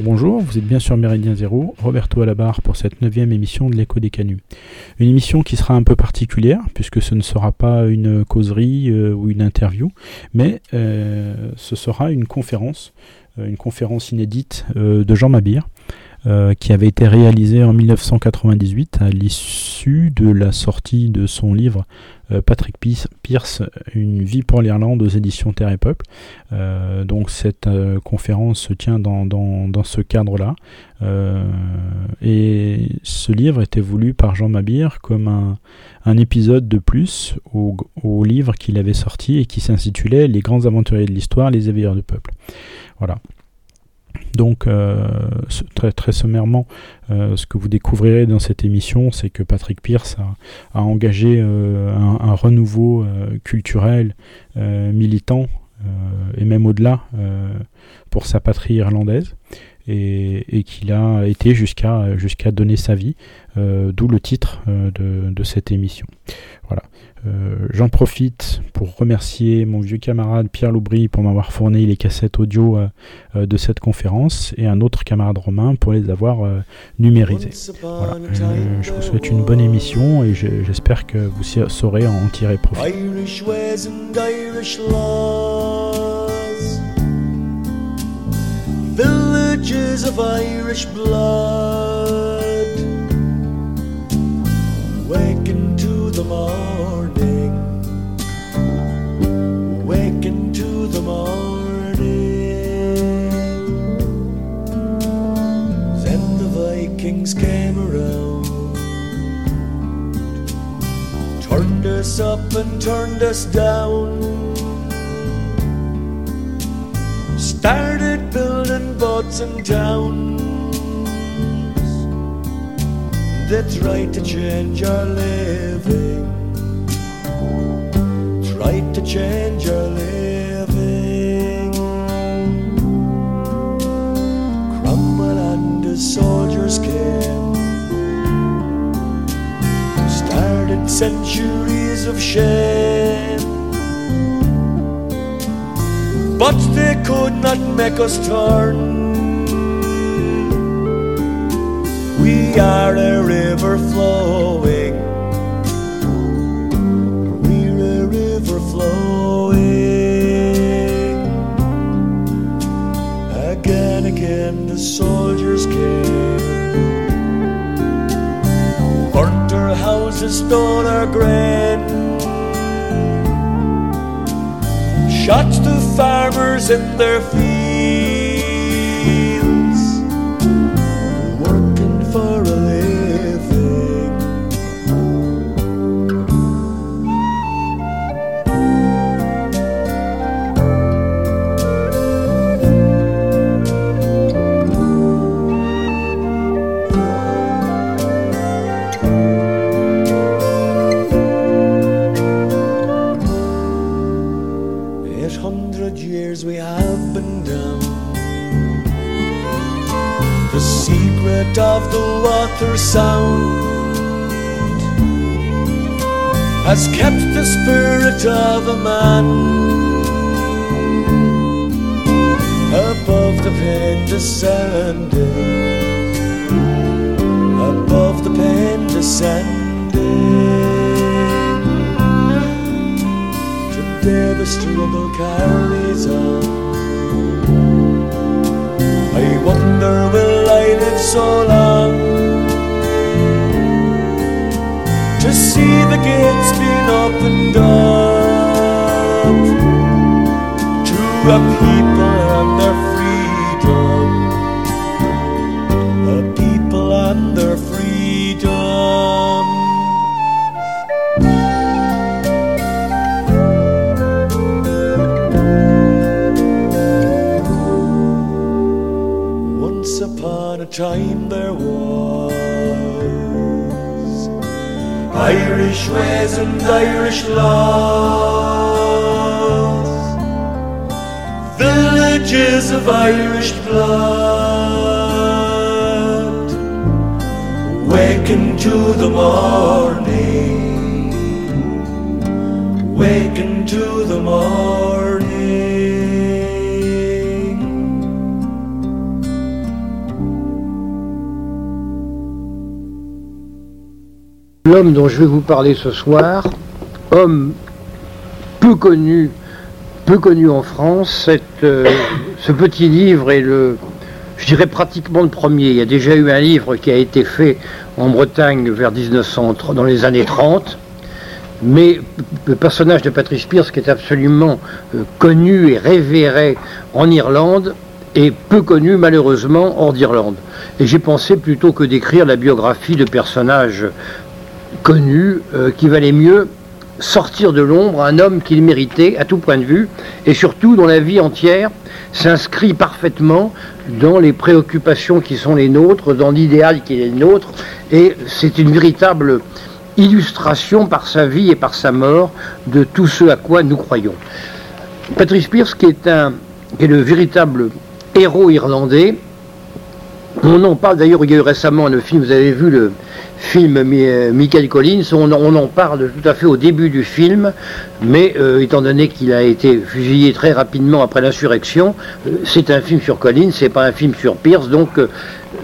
Bonjour, vous êtes bien sur Méridien Zéro, Roberto à la barre pour cette neuvième émission de l'écho des canuts. Une émission qui sera un peu particulière, puisque ce ne sera pas une causerie euh, ou une interview, mais euh, ce sera une conférence, euh, une conférence inédite de Jean Mabir, euh, qui avait été réalisé en 1998 à l'issue de la sortie de son livre euh, Patrick Pierce, Une vie pour l'Irlande aux éditions Terre et Peuple. Euh, donc cette conférence se tient dans, dans, ce cadre-là. et ce livre était voulu par Jean Mabir comme un, un épisode de plus au, au livre qu'il avait sorti et qui s'intitulait Les grands aventuriers de l'histoire, les éveilleurs du peuple. Voilà. Donc, euh, très, très sommairement, euh, ce que vous découvrirez dans cette émission, c'est que Patrick Pierce a, engagé euh, un, renouveau culturel, militant, et même au-delà, pour sa patrie irlandaise, et, qu'il a été jusqu'à jusqu'à donner sa vie, d'où le titre de, de, cette émission. Voilà. Euh, j'en profite pour remercier mon vieux camarade Pierre Loubry pour m'avoir fourni les cassettes audio euh, euh, de cette conférence et un autre camarade Romain pour les avoir numérisées. Voilà. je vous souhaite une bonne émission et j'espère que vous saurez en tirer profit. Villages of Irish blood. Waken to the morning. Vikings came around. Turned us up and turned us down. Started building boats and town that tried to change our living. Tried to change our living. Cromwell came. Started centuries of shame. But they could not make us turn We are a river flowing. Jesus don't regret. the farmers at their feet. Fields. of the water sound has kept the spirit of a man above the pain descending, above the pain descending. Today the struggle carries on. I wonder will I live so long? To see the gates being opened up to a people Irish ways and Irish laws, villages of Irish blood, waken to the morning, waken to the morning. L'homme dont je vais vous parler ce soir, homme peu connu, peu connu en France, euh, ce petit livre est le, je dirais pratiquement le premier. Il y a déjà eu un livre qui a été fait en Bretagne vers 1900, dans les années 30. Mais le personnage de Patrice Pierce, qui est absolument euh, connu et révéré en Irlande, est peu connu malheureusement hors d'Irlande. Et j'ai pensé plutôt que d'écrire la biographie de personnages connus, euh, qui valait mieux sortir de l'ombre un homme qu'il méritait à tout point de vue, et surtout dont la vie entière s'inscrit parfaitement dans les préoccupations qui sont les nôtres, dans l'idéal qui est le nôtre, et c'est une véritable illustration par sa vie et par sa mort de tout ce à quoi nous croyons. Patrice Pierce, qui est, un, le véritable héros irlandais, on en parle d'ailleurs, il y a eu récemment le film, vous avez vu le film euh, Michael Collins, on, en parle tout à fait au début du film, mais euh, étant donné qu'il a été fusillé très rapidement après l'insurrection, euh, c'est un film sur Collins, c'est pas un film sur Pierce, donc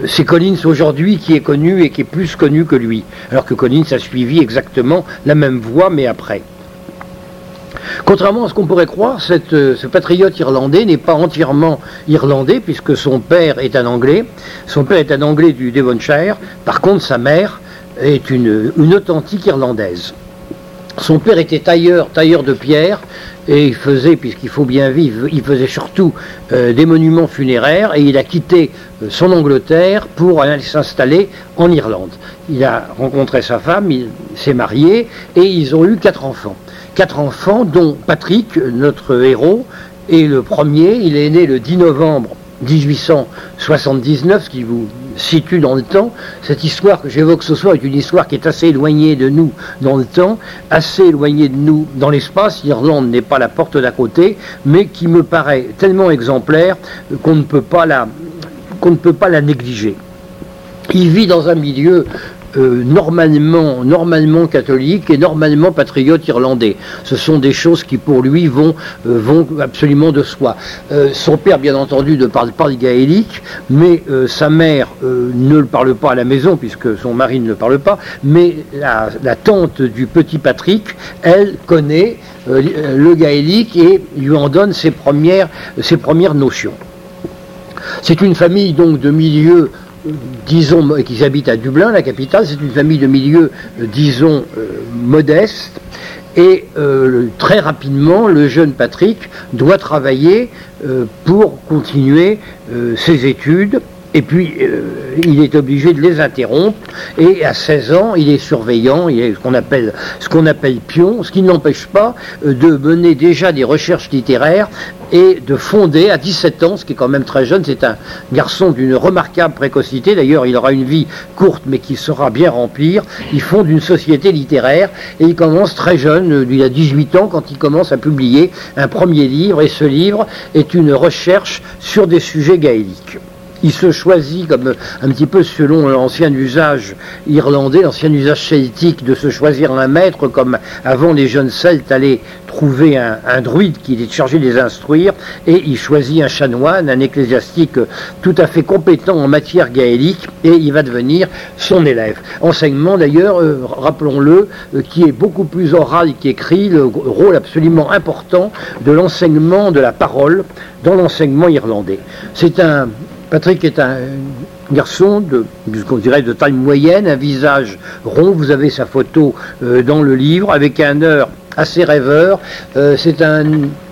c'est Collins aujourd'hui qui est connu et qui est plus connu que lui, alors que Collins a suivi exactement la même voie, mais après. Contrairement à ce qu'on pourrait croire, ce patriote irlandais n'est pas entièrement irlandais, puisque son père est un Anglais. Son père est un Anglais du Devonshire. Par contre, sa mère est une, authentique Irlandaise. Son père était tailleur, tailleur de pierre, et il faisait, puisqu'il faut bien vivre, il faisait surtout euh, des monuments funéraires, et il a quitté euh, son Angleterre pour aller s'installer en Irlande. Il a rencontré sa femme, il s'est marié, et ils ont eu quatre enfants quatre enfants, dont Patrick, notre héros, est le premier. Il est né le 10 novembre 1879, ce qui vous situe dans le temps. Cette histoire que j'évoque ce soir est une histoire qui est assez éloignée de nous dans le temps, assez éloignée de nous dans l'espace. L'Irlande n'est pas la porte d'à côté, mais qui me paraît tellement exemplaire qu'on ne peut pas la, ne peut pas la négliger. Il vit dans un milieu euh, normalement, normalement catholique et normalement patriote irlandais. Ce sont des choses qui pour lui vont, euh, vont absolument de soi. Euh, son père, bien entendu, ne parle pas le gaélique, mais sa mère ne le parle pas à la maison puisque son mari ne le parle pas, mais la, la tante du petit Patrick, elle connaît le gaélique et lui en donne ses premières, ses premières notions. C'est une famille donc de milieu disons, qui habitent à Dublin, la capitale, c'est une famille de milieu, euh, disons, euh, modeste. Et euh, très rapidement, le jeune Patrick doit travailler pour continuer ses études et puis, euh, il est obligé de les interrompre. Et à 16 ans, il est surveillant, il est ce qu'on appelle, pion, ce qui n'empêche pas euh, de mener déjà des recherches littéraires et de fonder à 17 ans, ce qui est quand même très jeune. C'est un garçon d'une remarquable précocité. D'ailleurs, il aura une vie courte, mais qui sera bien remplir. Il fonde une société littéraire et il commence très jeune. Euh, il a 18 ans quand il commence à publier un premier livre. Et ce livre est une recherche sur des sujets gaéliques il se choisit comme un petit peu selon l'ancien usage irlandais, l'ancien usage celtique de se choisir un maître, comme avant les jeunes celtes allaient trouver un, druide qui était chargé de les instruire, et il choisit un chanoine, un ecclésiastique tout à fait compétent en matière gaélique, et il va devenir son élève. Enseignement d'ailleurs, euh, rappelons-le, euh, qui est beaucoup plus oral qu'écrit, le rôle absolument important de l'enseignement de la parole dans l'enseignement irlandais. C'est un Patrick est un garçon de, qu'on de taille moyenne, un visage rond. Vous avez sa photo euh, dans le livre avec un heure assez rêveur. Euh, c'est un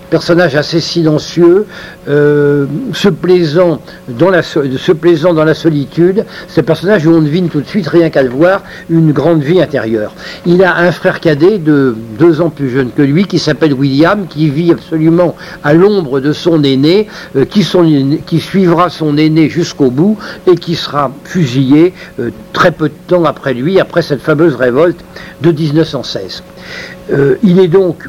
personnage assez silencieux, euh, se, plaisant dans la, se plaisant dans la solitude. Un personnage où on devine tout de suite, rien qu'à le voir, une grande vie intérieure. Il a un frère cadet de deux ans plus jeune que lui, qui s'appelle William, qui vit absolument à l'ombre de son aîné, euh, qui, qui, suivra son aîné jusqu'au bout et qui sera fusillé euh, très peu de temps après lui, après cette fameuse révolte de 1916. il est donc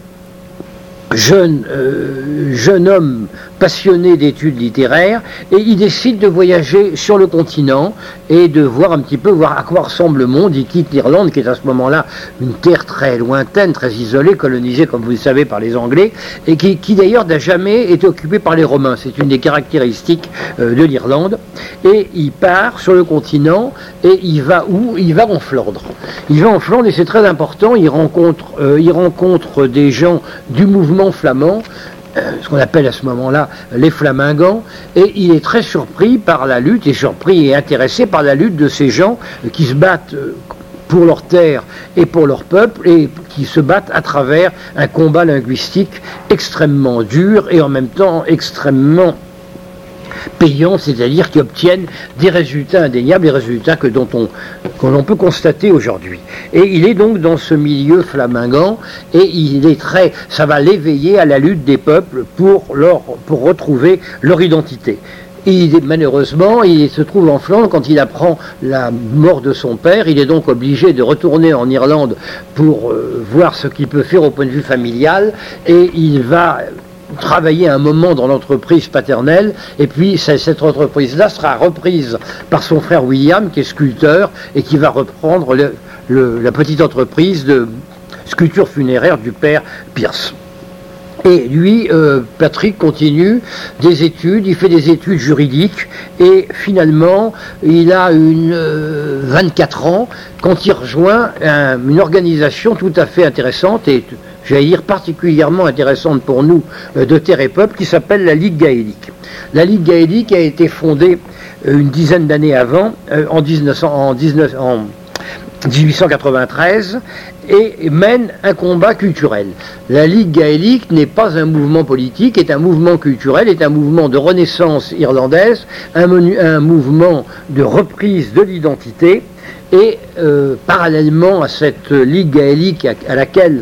jeune, euh, jeune homme passionné d'études littéraires et il décide de voyager sur le continent et de voir un petit peu voir à quoi ressemble le monde. Il quitte l'Irlande qui est à ce moment-là une terre très lointaine, très isolée, colonisée comme vous le savez par les Anglais et qui, d'ailleurs n'a jamais été occupée par les Romains. C'est une des caractéristiques euh, de l'Irlande et il part sur le continent et il va où? Il va en Flandre. Il va en Flandre et c'est très important. Il rencontre, euh, il rencontre des gens du mouvement flamand euh, ce qu'on appelle à ce moment-là les flamingants, et il est très surpris par la lutte, et surpris et intéressé par la lutte de ces gens qui se battent euh, pour leur terre et pour leur peuple, et qui se battent à travers un combat linguistique extrêmement dur et en même temps extrêmement payants, c'est-à-dire qui obtiennent des résultats indéniables, des résultats que dont on, l'on peut constater aujourd'hui. Et il est donc dans ce milieu flamingant et il est très, ça va l'éveiller à la lutte des peuples pour retrouver leur identité. Et malheureusement, il se trouve en Flandre quand il apprend la mort de son père. Il est donc obligé de retourner en Irlande pour euh, voir ce qu'il peut faire au point de vue familial. Et il va travailler un moment dans l'entreprise paternelle, et puis cette entreprise-là sera reprise par son frère William, qui est sculpteur, et qui va reprendre la petite entreprise de sculpture funéraire du père Pierce. Et lui, euh, Patrick, continue des études, il fait des études juridiques, et finalement, il a une 24 euh, ans quand il rejoint une organisation tout à fait intéressante et j'allais dire particulièrement intéressante pour nous euh, de Terre et Peuple, qui s'appelle la Ligue gaélique. La Ligue gaélique a été fondée euh, une dizaine d'années avant, euh, en, 1893, et mène un combat culturel. La Ligue gaélique n'est pas un mouvement politique, est un mouvement culturel, est un mouvement de renaissance irlandaise, un, un mouvement de reprise de l'identité, et parallèlement à cette Ligue gaélique à laquelle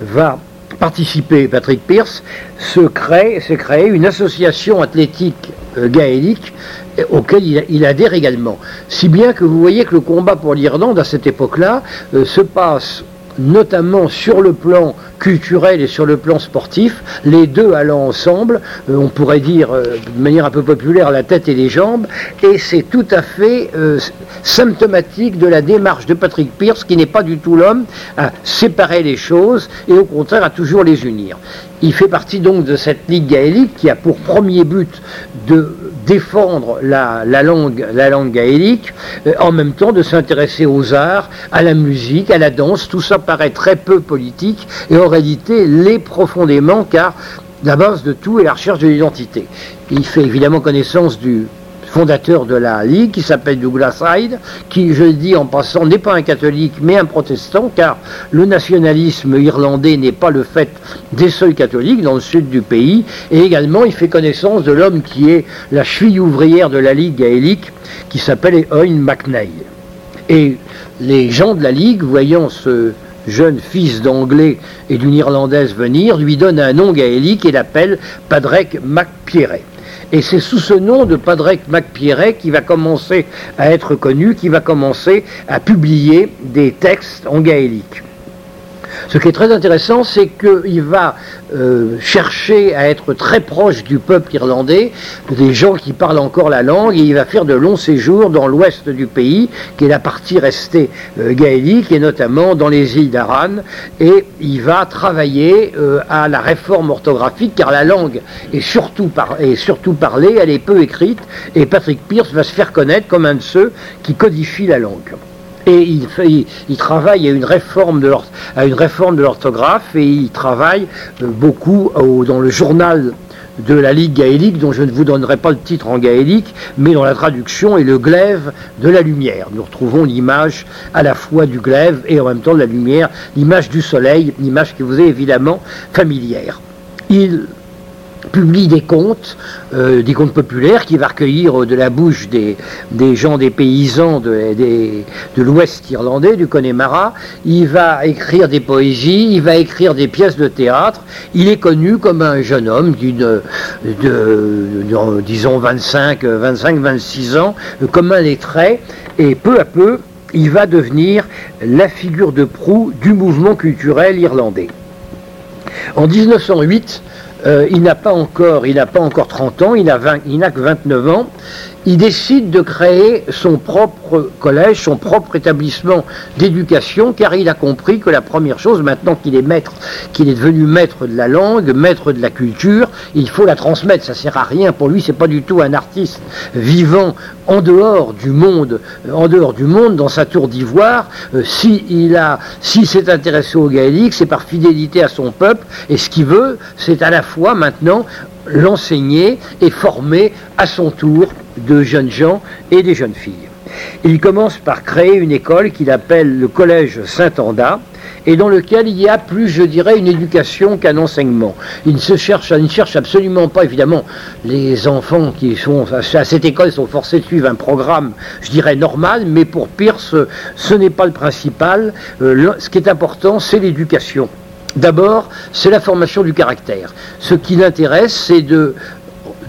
va participer Patrick Pierce, se crée, une association athlétique euh, gaélique euh, auquel il, adhère également. Si bien que vous voyez que le combat pour l'Irlande à cette époque-là euh, se passe notamment sur le plan culturel et sur le plan sportif, les deux allant ensemble, euh, on pourrait dire euh, de manière un peu populaire la tête et les jambes, et c'est tout à fait euh, symptomatique de la démarche de Patrick Pierce qui n'est pas du tout l'homme à séparer les choses et au contraire à toujours les unir. Il fait partie donc de cette Ligue gaélique qui a pour premier but de défendre la, langue, la langue gaélique, euh, en même temps de s'intéresser aux arts, à la musique, à la danse. Tout ça paraît très peu politique et en réalité l'est profondément car la base de tout est la recherche de l'identité. Il fait évidemment connaissance du, fondateur de la Ligue, qui s'appelle Douglas Hyde, qui, je dis en passant, n'est pas un catholique, mais un protestant, car le nationalisme irlandais n'est pas le fait des seuls catholiques dans le sud du pays, et également il fait connaissance de l'homme qui est la cheville ouvrière de la Ligue gaélique, qui s'appelle Eoin MacNeil. Et les gens de la Ligue, voyant ce jeune fils d'anglais et d'une irlandaise venir, lui donnent un nom gaélique et l'appellent Padrek MacPierret. Et c'est sous ce nom de Padraig MacPierret qui va commencer à être connu, qui va commencer à publier des textes en gaélique. Ce qui est très intéressant, c'est qu'il va euh, chercher à être très proche du peuple irlandais, des gens qui parlent encore la langue, et il va faire de longs séjours dans l'ouest du pays, qui est la partie restée euh, gaélique, et notamment dans les îles d'Aran, et il va travailler euh, à la réforme orthographique, car la langue est surtout, est surtout parlée, elle est peu écrite, et Patrick Pierce va se faire connaître comme un de ceux qui codifient la langue et il, fait, il, travaille à une réforme de l'orthographe et il travaille euh, beaucoup dans le journal de la Ligue gaélique, dont je ne vous donnerai pas le titre en gaélique, mais dont la traduction est le glaive de la lumière. Nous retrouvons l'image à la fois du glaive et en même temps de la lumière, l'image du soleil, l'image qui vous est évidemment familière. Il publie des contes, euh, des contes populaires qui va recueillir de la bouche des, des gens, des paysans de, de l'ouest irlandais, du Connemara. Il va écrire des poésies, il va écrire des pièces de théâtre. Il est connu comme un jeune homme d'une, de, disons, 25, 25, 26 ans, comme un lettré, et peu à peu, il va devenir la figure de proue du mouvement culturel irlandais. En 1908, euh, il n'a pas encore, il n'a pas encore 30 ans, il n'a que 29 ans, il décide de créer son propre collège, son propre établissement d'éducation, car il a compris que la première chose, maintenant qu'il est maître, qu'il est devenu maître de la langue, maître de la culture, il faut la transmettre. Ça sert à rien pour lui. C'est pas du tout un artiste vivant en dehors du monde, en dehors du monde, dans sa tour d'ivoire. Euh, s'il s'est intéressé au gaélique, c'est par fidélité à son peuple. Et ce qu'il veut, c'est à la fois maintenant l'enseigner et former à son tour de jeunes gens et des jeunes filles. Il commence par créer une école qu'il appelle le Collège Saint-Anda, et dans lequel il y a plus, je dirais, une éducation qu'un enseignement. Il ne cherche, il ne cherche absolument pas, évidemment, les enfants qui sont à cette école sont forcés de suivre un programme, je dirais, normal, mais pour Pierce, ce n'est pas le principal. Euh, ce qui est important, c'est l'éducation. D'abord, c'est la formation du caractère. Ce qui l'intéresse, c'est de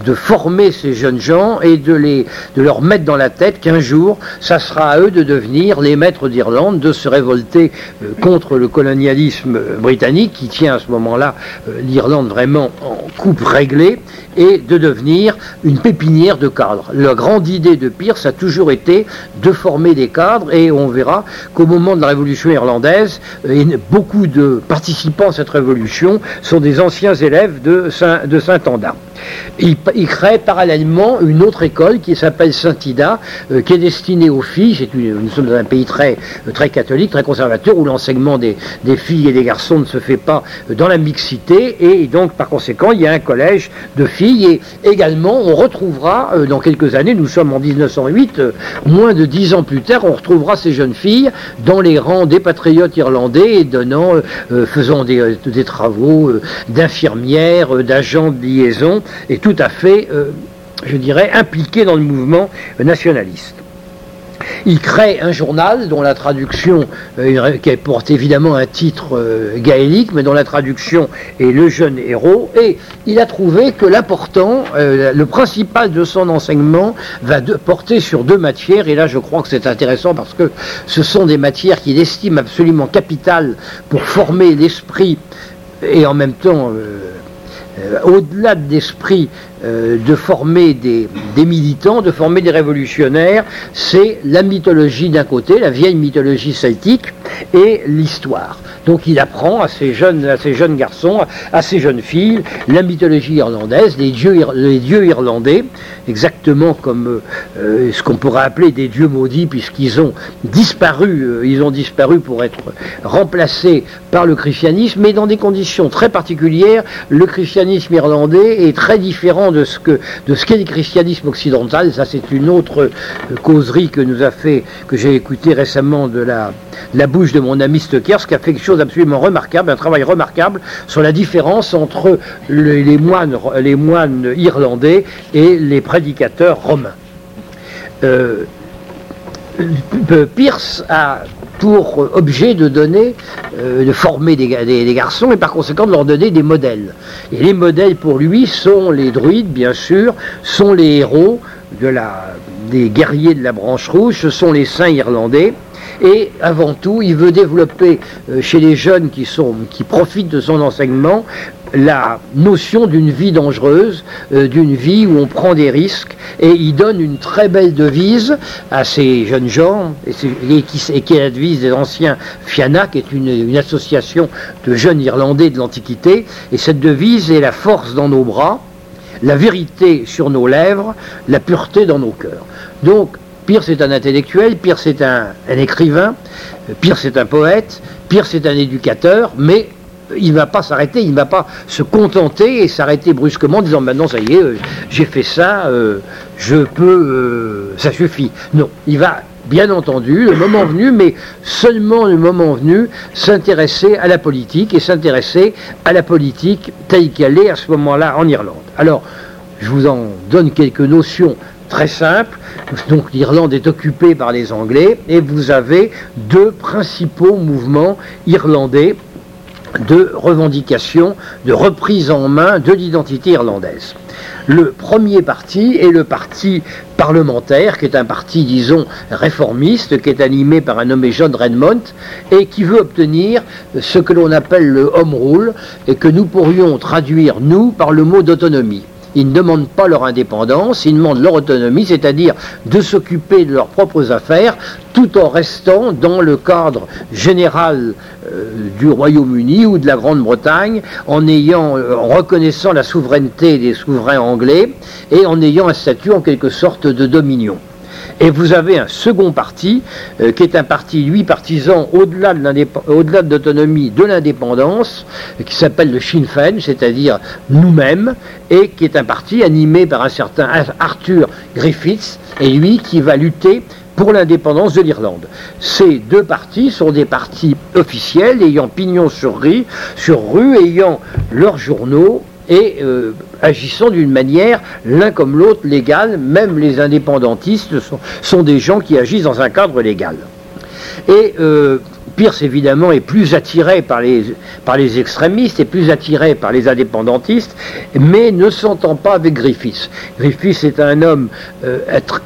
de former ces jeunes gens et de, leur mettre dans la tête qu'un jour, ça sera à eux de devenir les maîtres d'Irlande, de se révolter euh, contre le colonialisme britannique qui tient à ce moment-là euh, l'Irlande vraiment en coupe réglée et de devenir une pépinière de cadres. La grande idée de Pierce a toujours été de former des cadres et on verra qu'au moment de la révolution irlandaise, euh, beaucoup de participants à cette révolution sont des anciens élèves de Saint-Anda. Il, crée parallèlement une autre école qui s'appelle Saint-Ida, euh, qui est destinée aux filles. nous sommes dans un pays très, euh, catholique, très conservateur, où l'enseignement des, filles et des garçons ne se fait pas euh, dans la mixité. Et donc, par conséquent, il y a un collège de filles. Et également, on retrouvera dans quelques années, nous sommes en 1908, moins de dix ans plus tard, on retrouvera ces jeunes filles dans les rangs des patriotes irlandais et faisant des travaux d'infirmières, d'agents de liaison est tout à fait, euh, je dirais, impliqué dans le mouvement nationaliste. Il crée un journal dont la traduction, euh, qui porte évidemment un titre euh, gaélique, mais dont la traduction est Le jeune héros, et il a trouvé que l'important, le principal de son enseignement va porter sur deux matières, et là je crois que c'est intéressant parce que ce sont des matières qu'il estime absolument capitales pour former l'esprit et en même temps au-delà de l'esprit euh, de former des, militants, de former des révolutionnaires, c'est la mythologie d'un côté, la vieille mythologie celtique, et l'histoire. Donc il apprend à ces jeunes, garçons, à ces jeunes filles, la mythologie irlandaise, les dieux, irlandais, exactement comme euh, ce qu'on pourrait appeler des dieux maudits, puisqu'ils ont disparu, ils ont disparu pour être remplacés par le christianisme, mais dans des conditions très particulières. Le christianisme irlandais est très différent de ce que de ce qu'est le christianisme occidental. Ça, c'est une autre euh, causerie que nous a fait, que j'ai écouté récemment de la, la bouche de mon ami Stoker, qui a fait quelque chose d'absolument remarquable, un travail remarquable sur la différence entre les, moines, les moines irlandais et les prédicateurs romains. Euh, Pierce a pour objet de donner, euh, de former des, garçons et par conséquent de leur donner des modèles. Et les modèles pour lui sont les druides, bien sûr, sont les héros des guerriers de la branche rouge, ce sont les saints irlandais. Et avant tout, il veut développer euh, chez les jeunes qui, sont, qui profitent de son enseignement la notion d'une vie dangereuse, euh, d'une vie où on prend des risques, et il donne une très belle devise à ces jeunes gens, et, qui, est la devise des anciens FIANA, qui est une, association de jeunes Irlandais de l'Antiquité, et cette devise est la force dans nos bras, la vérité sur nos lèvres, la pureté dans nos cœurs. Donc, Pierre c'est un intellectuel, Pierre c'est un, écrivain, Pierre c'est un poète, Pierre c'est un éducateur, mais il ne va pas s'arrêter, il ne va pas se contenter et s'arrêter brusquement en disant maintenant ça y est, euh, j'ai fait ça, euh, je peux, euh, ça suffit. Non, il va bien entendu, le moment venu, mais seulement le moment venu, s'intéresser à la politique et s'intéresser à la politique telle qu'elle est à ce moment-là en Irlande. Alors, je vous en donne quelques notions très simples. Donc l'Irlande est occupée par les Anglais et vous avez deux principaux mouvements irlandais de revendication, de reprise en main de l'identité irlandaise. Le premier parti est le parti parlementaire, qui est un parti, disons, réformiste, qui est animé par un nommé John Redmond, et qui veut obtenir ce que l'on appelle le home rule, et que nous pourrions traduire, nous, par le mot d'autonomie. Ils ne demandent pas leur indépendance, ils demandent leur autonomie, c'est-à-dire de s'occuper de leurs propres affaires, tout en restant dans le cadre général euh, du Royaume-Uni ou de la Grande-Bretagne, euh, en reconnaissant la souveraineté des souverains anglais et en ayant un statut en quelque sorte de dominion. Et vous avez un second parti, euh, qui est un parti, lui, partisan au-delà de l'autonomie, de l'indépendance, qui s'appelle le Sinn Féin, c'est-à-dire nous-mêmes, et qui est un parti animé par un certain Arthur Griffiths, et lui qui va lutter pour l'indépendance de l'Irlande. Ces deux partis sont des partis officiels ayant pignon sur rue, sur rue ayant leurs journaux et euh, agissant d'une manière l'un comme l'autre légale, même les indépendantistes sont, des gens qui agissent dans un cadre légal. Et euh, Pierce, évidemment, est plus attiré par les, extrémistes, et plus attiré par les indépendantistes, mais ne s'entend pas avec Griffiths. Griffiths est un homme euh,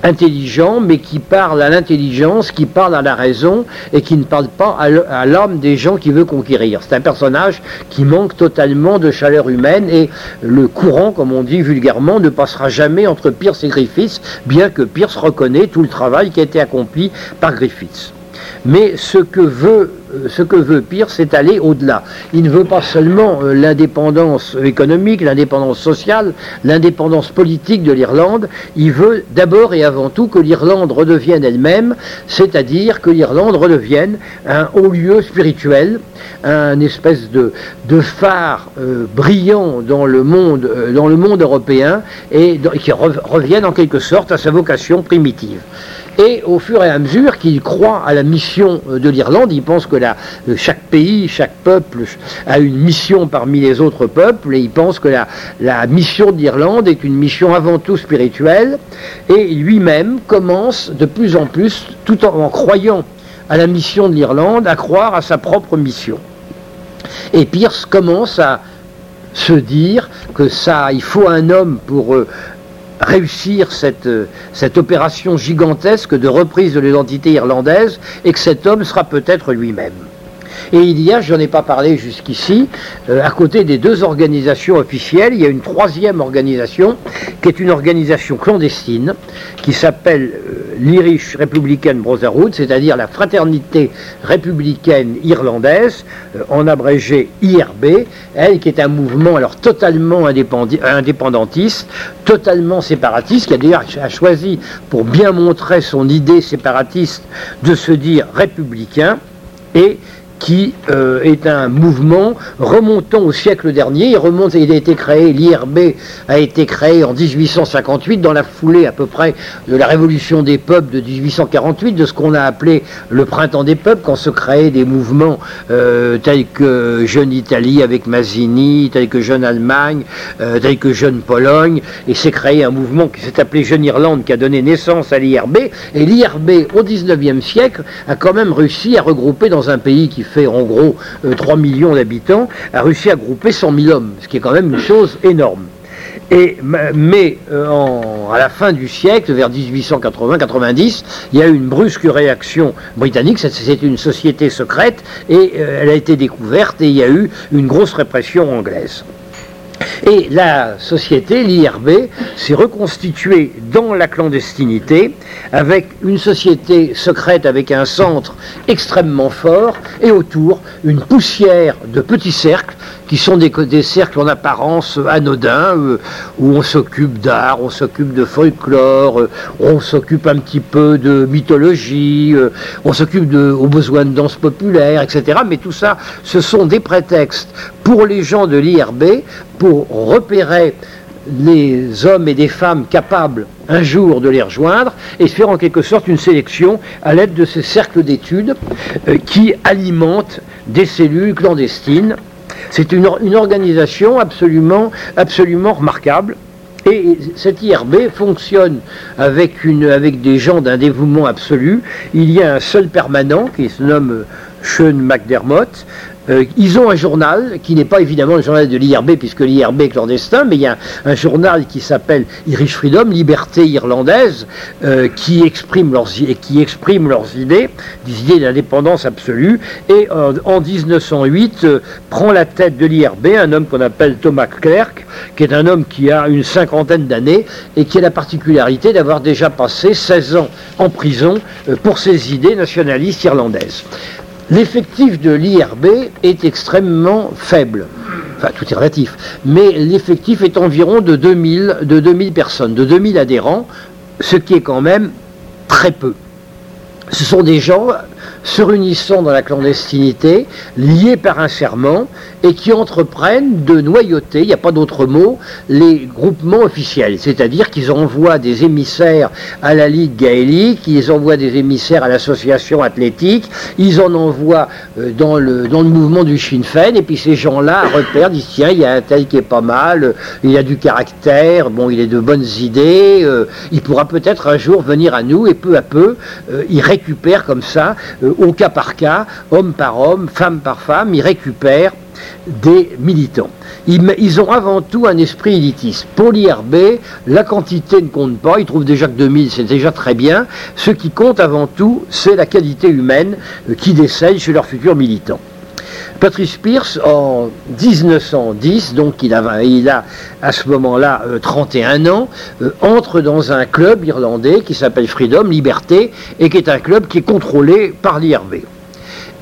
intelligent, mais qui parle à l'intelligence, qui parle à la raison, et qui ne parle pas à l'âme des gens qu'il veut conquérir. C'est un personnage qui manque totalement de chaleur humaine, et le courant, comme on dit vulgairement, ne passera jamais entre Pierce et Griffiths, bien que Pierce reconnaît tout le travail qui a été accompli par Griffiths. Mais ce que veut, euh, ce Pierre, c'est aller au-delà. Il ne veut pas seulement euh, l'indépendance économique, l'indépendance sociale, l'indépendance politique de l'Irlande. Il veut d'abord et avant tout que l'Irlande redevienne elle-même, c'est-à-dire que l'Irlande redevienne un haut lieu spirituel, un espèce de, phare euh, brillant dans le monde européen et qui revienne en quelque sorte à sa vocation primitive. Et au fur et à mesure qu'il croit à la mission euh, de l'Irlande, il pense que euh, chaque pays, chaque peuple a une mission parmi les autres peuples, et il pense que la, mission de l'Irlande est une mission avant tout spirituelle, et lui-même commence de plus en plus, tout en, en croyant à la mission de l'Irlande, à croire à sa propre mission. Et Pierce commence à se dire que ça, il faut un homme pour euh, réussir cette, cette opération gigantesque de reprise de l'identité irlandaise et que cet homme sera peut-être lui-même. Et il y a, je n'en ai pas parlé jusqu'ici, euh, à côté des deux organisations officielles, il y a une troisième organisation qui est une organisation clandestine qui s'appelle euh, l'Irish Republican Brotherhood, c'est-à-dire la fraternité républicaine irlandaise, euh, en abrégé IRB, elle qui est un mouvement alors totalement indépendantiste, totalement séparatiste, qui a d'ailleurs choisi pour bien montrer son idée séparatiste de se dire républicain et qui euh, est un mouvement remontant au siècle dernier. Il remonte, il a été créé, l'IRB a été créé en 1858 dans la foulée à peu près de la révolution des peuples de 1848, de ce qu'on a appelé le printemps des peuples, quand se créaient des mouvements euh, tels que Jeune Italie avec Mazzini, tels que Jeune Allemagne, euh, tels que Jeune Pologne, et s'est créé un mouvement qui s'est appelé Jeune Irlande qui a donné naissance à l'IRB. Et l'IRB au 19e siècle a quand même réussi à regrouper dans un pays qui fait en gros 3 euh, millions d'habitants, a réussi à grouper 100 000 hommes, ce qui est quand même une chose énorme. Et, mais euh, à la fin du siècle, vers 1880-90, il y a eu une brusque réaction britannique. C'est une société secrète et euh, elle a été découverte et il y a eu une grosse répression anglaise. Et la société, l'IRB, s'est reconstituée dans la clandestinité avec une société secrète avec un centre extrêmement fort et autour une poussière de petits cercles qui sont des, cercles en apparence anodins, euh, où on s'occupe d'art, on s'occupe de folklore, euh, on s'occupe un petit peu de mythologie, euh, on s'occupe aux besoins de danse populaire, etc. Mais tout ça, ce sont des prétextes pour les gens de l'IRB pour repérer les hommes et des femmes capables un jour de les rejoindre et faire en quelque sorte une sélection à l'aide de ces cercles d'études qui alimentent des cellules clandestines c'est une, organisation absolument, absolument remarquable. Et cette IRB fonctionne avec, avec des gens d'un dévouement absolu. Il y a un seul permanent qui se nomme Sean McDermott, Euh, ils ont un journal qui n'est pas évidemment le journal de l'IRB puisque l'IRB est clandestin, mais il y a un, journal qui s'appelle Irish Freedom, Liberté irlandaise, euh, qui, exprime leurs, qui exprime leurs idées, des idées d'indépendance absolue, et en 1908 prend la tête de l'IRB un homme qu'on appelle Thomas Clerk, qui est un homme qui a une cinquantaine d'années et qui a la particularité d'avoir déjà passé 16 ans en prison pour ses idées nationalistes irlandaises. L'effectif de l'IRB est extrêmement faible. Enfin, tout est relatif. Mais l'effectif est environ de 2000, de 2000 personnes, de 2000 adhérents, ce qui est quand même très peu. Ce sont des gens se réunissant dans la clandestinité, liés par un serment, et qui entreprennent de noyauter, il n'y a pas d'autre mot, les groupements officiels. C'est-à-dire qu'ils envoient des émissaires à la Ligue gaélique, ils envoient des émissaires à l'association athlétique, ils en envoient euh, dans, le, mouvement du Sinn Féin, et puis ces gens-là repèrent, disent tiens, il y a un tel qui est pas mal, il a du caractère, bon, il a de bonnes idées, euh, il pourra peut-être un jour venir à nous, et peu à peu, euh, ils récupèrent comme ça au cas par cas, homme par homme, femme par femme, ils récupèrent des militants. Ils, ont avant tout un esprit élitiste. Pour l'IRB, la quantité ne compte pas, ils trouvent déjà que 2000, c'est déjà très bien. Ce qui compte avant tout, c'est la qualité humaine euh, qui décèle chez leurs futurs militants. Patrice Pierce, en 1910, donc il a, il a à ce moment-là 31 euh, ans, euh, entre dans un club irlandais qui s'appelle Freedom, Liberté, et qui est un club qui est contrôlé par l'IRB.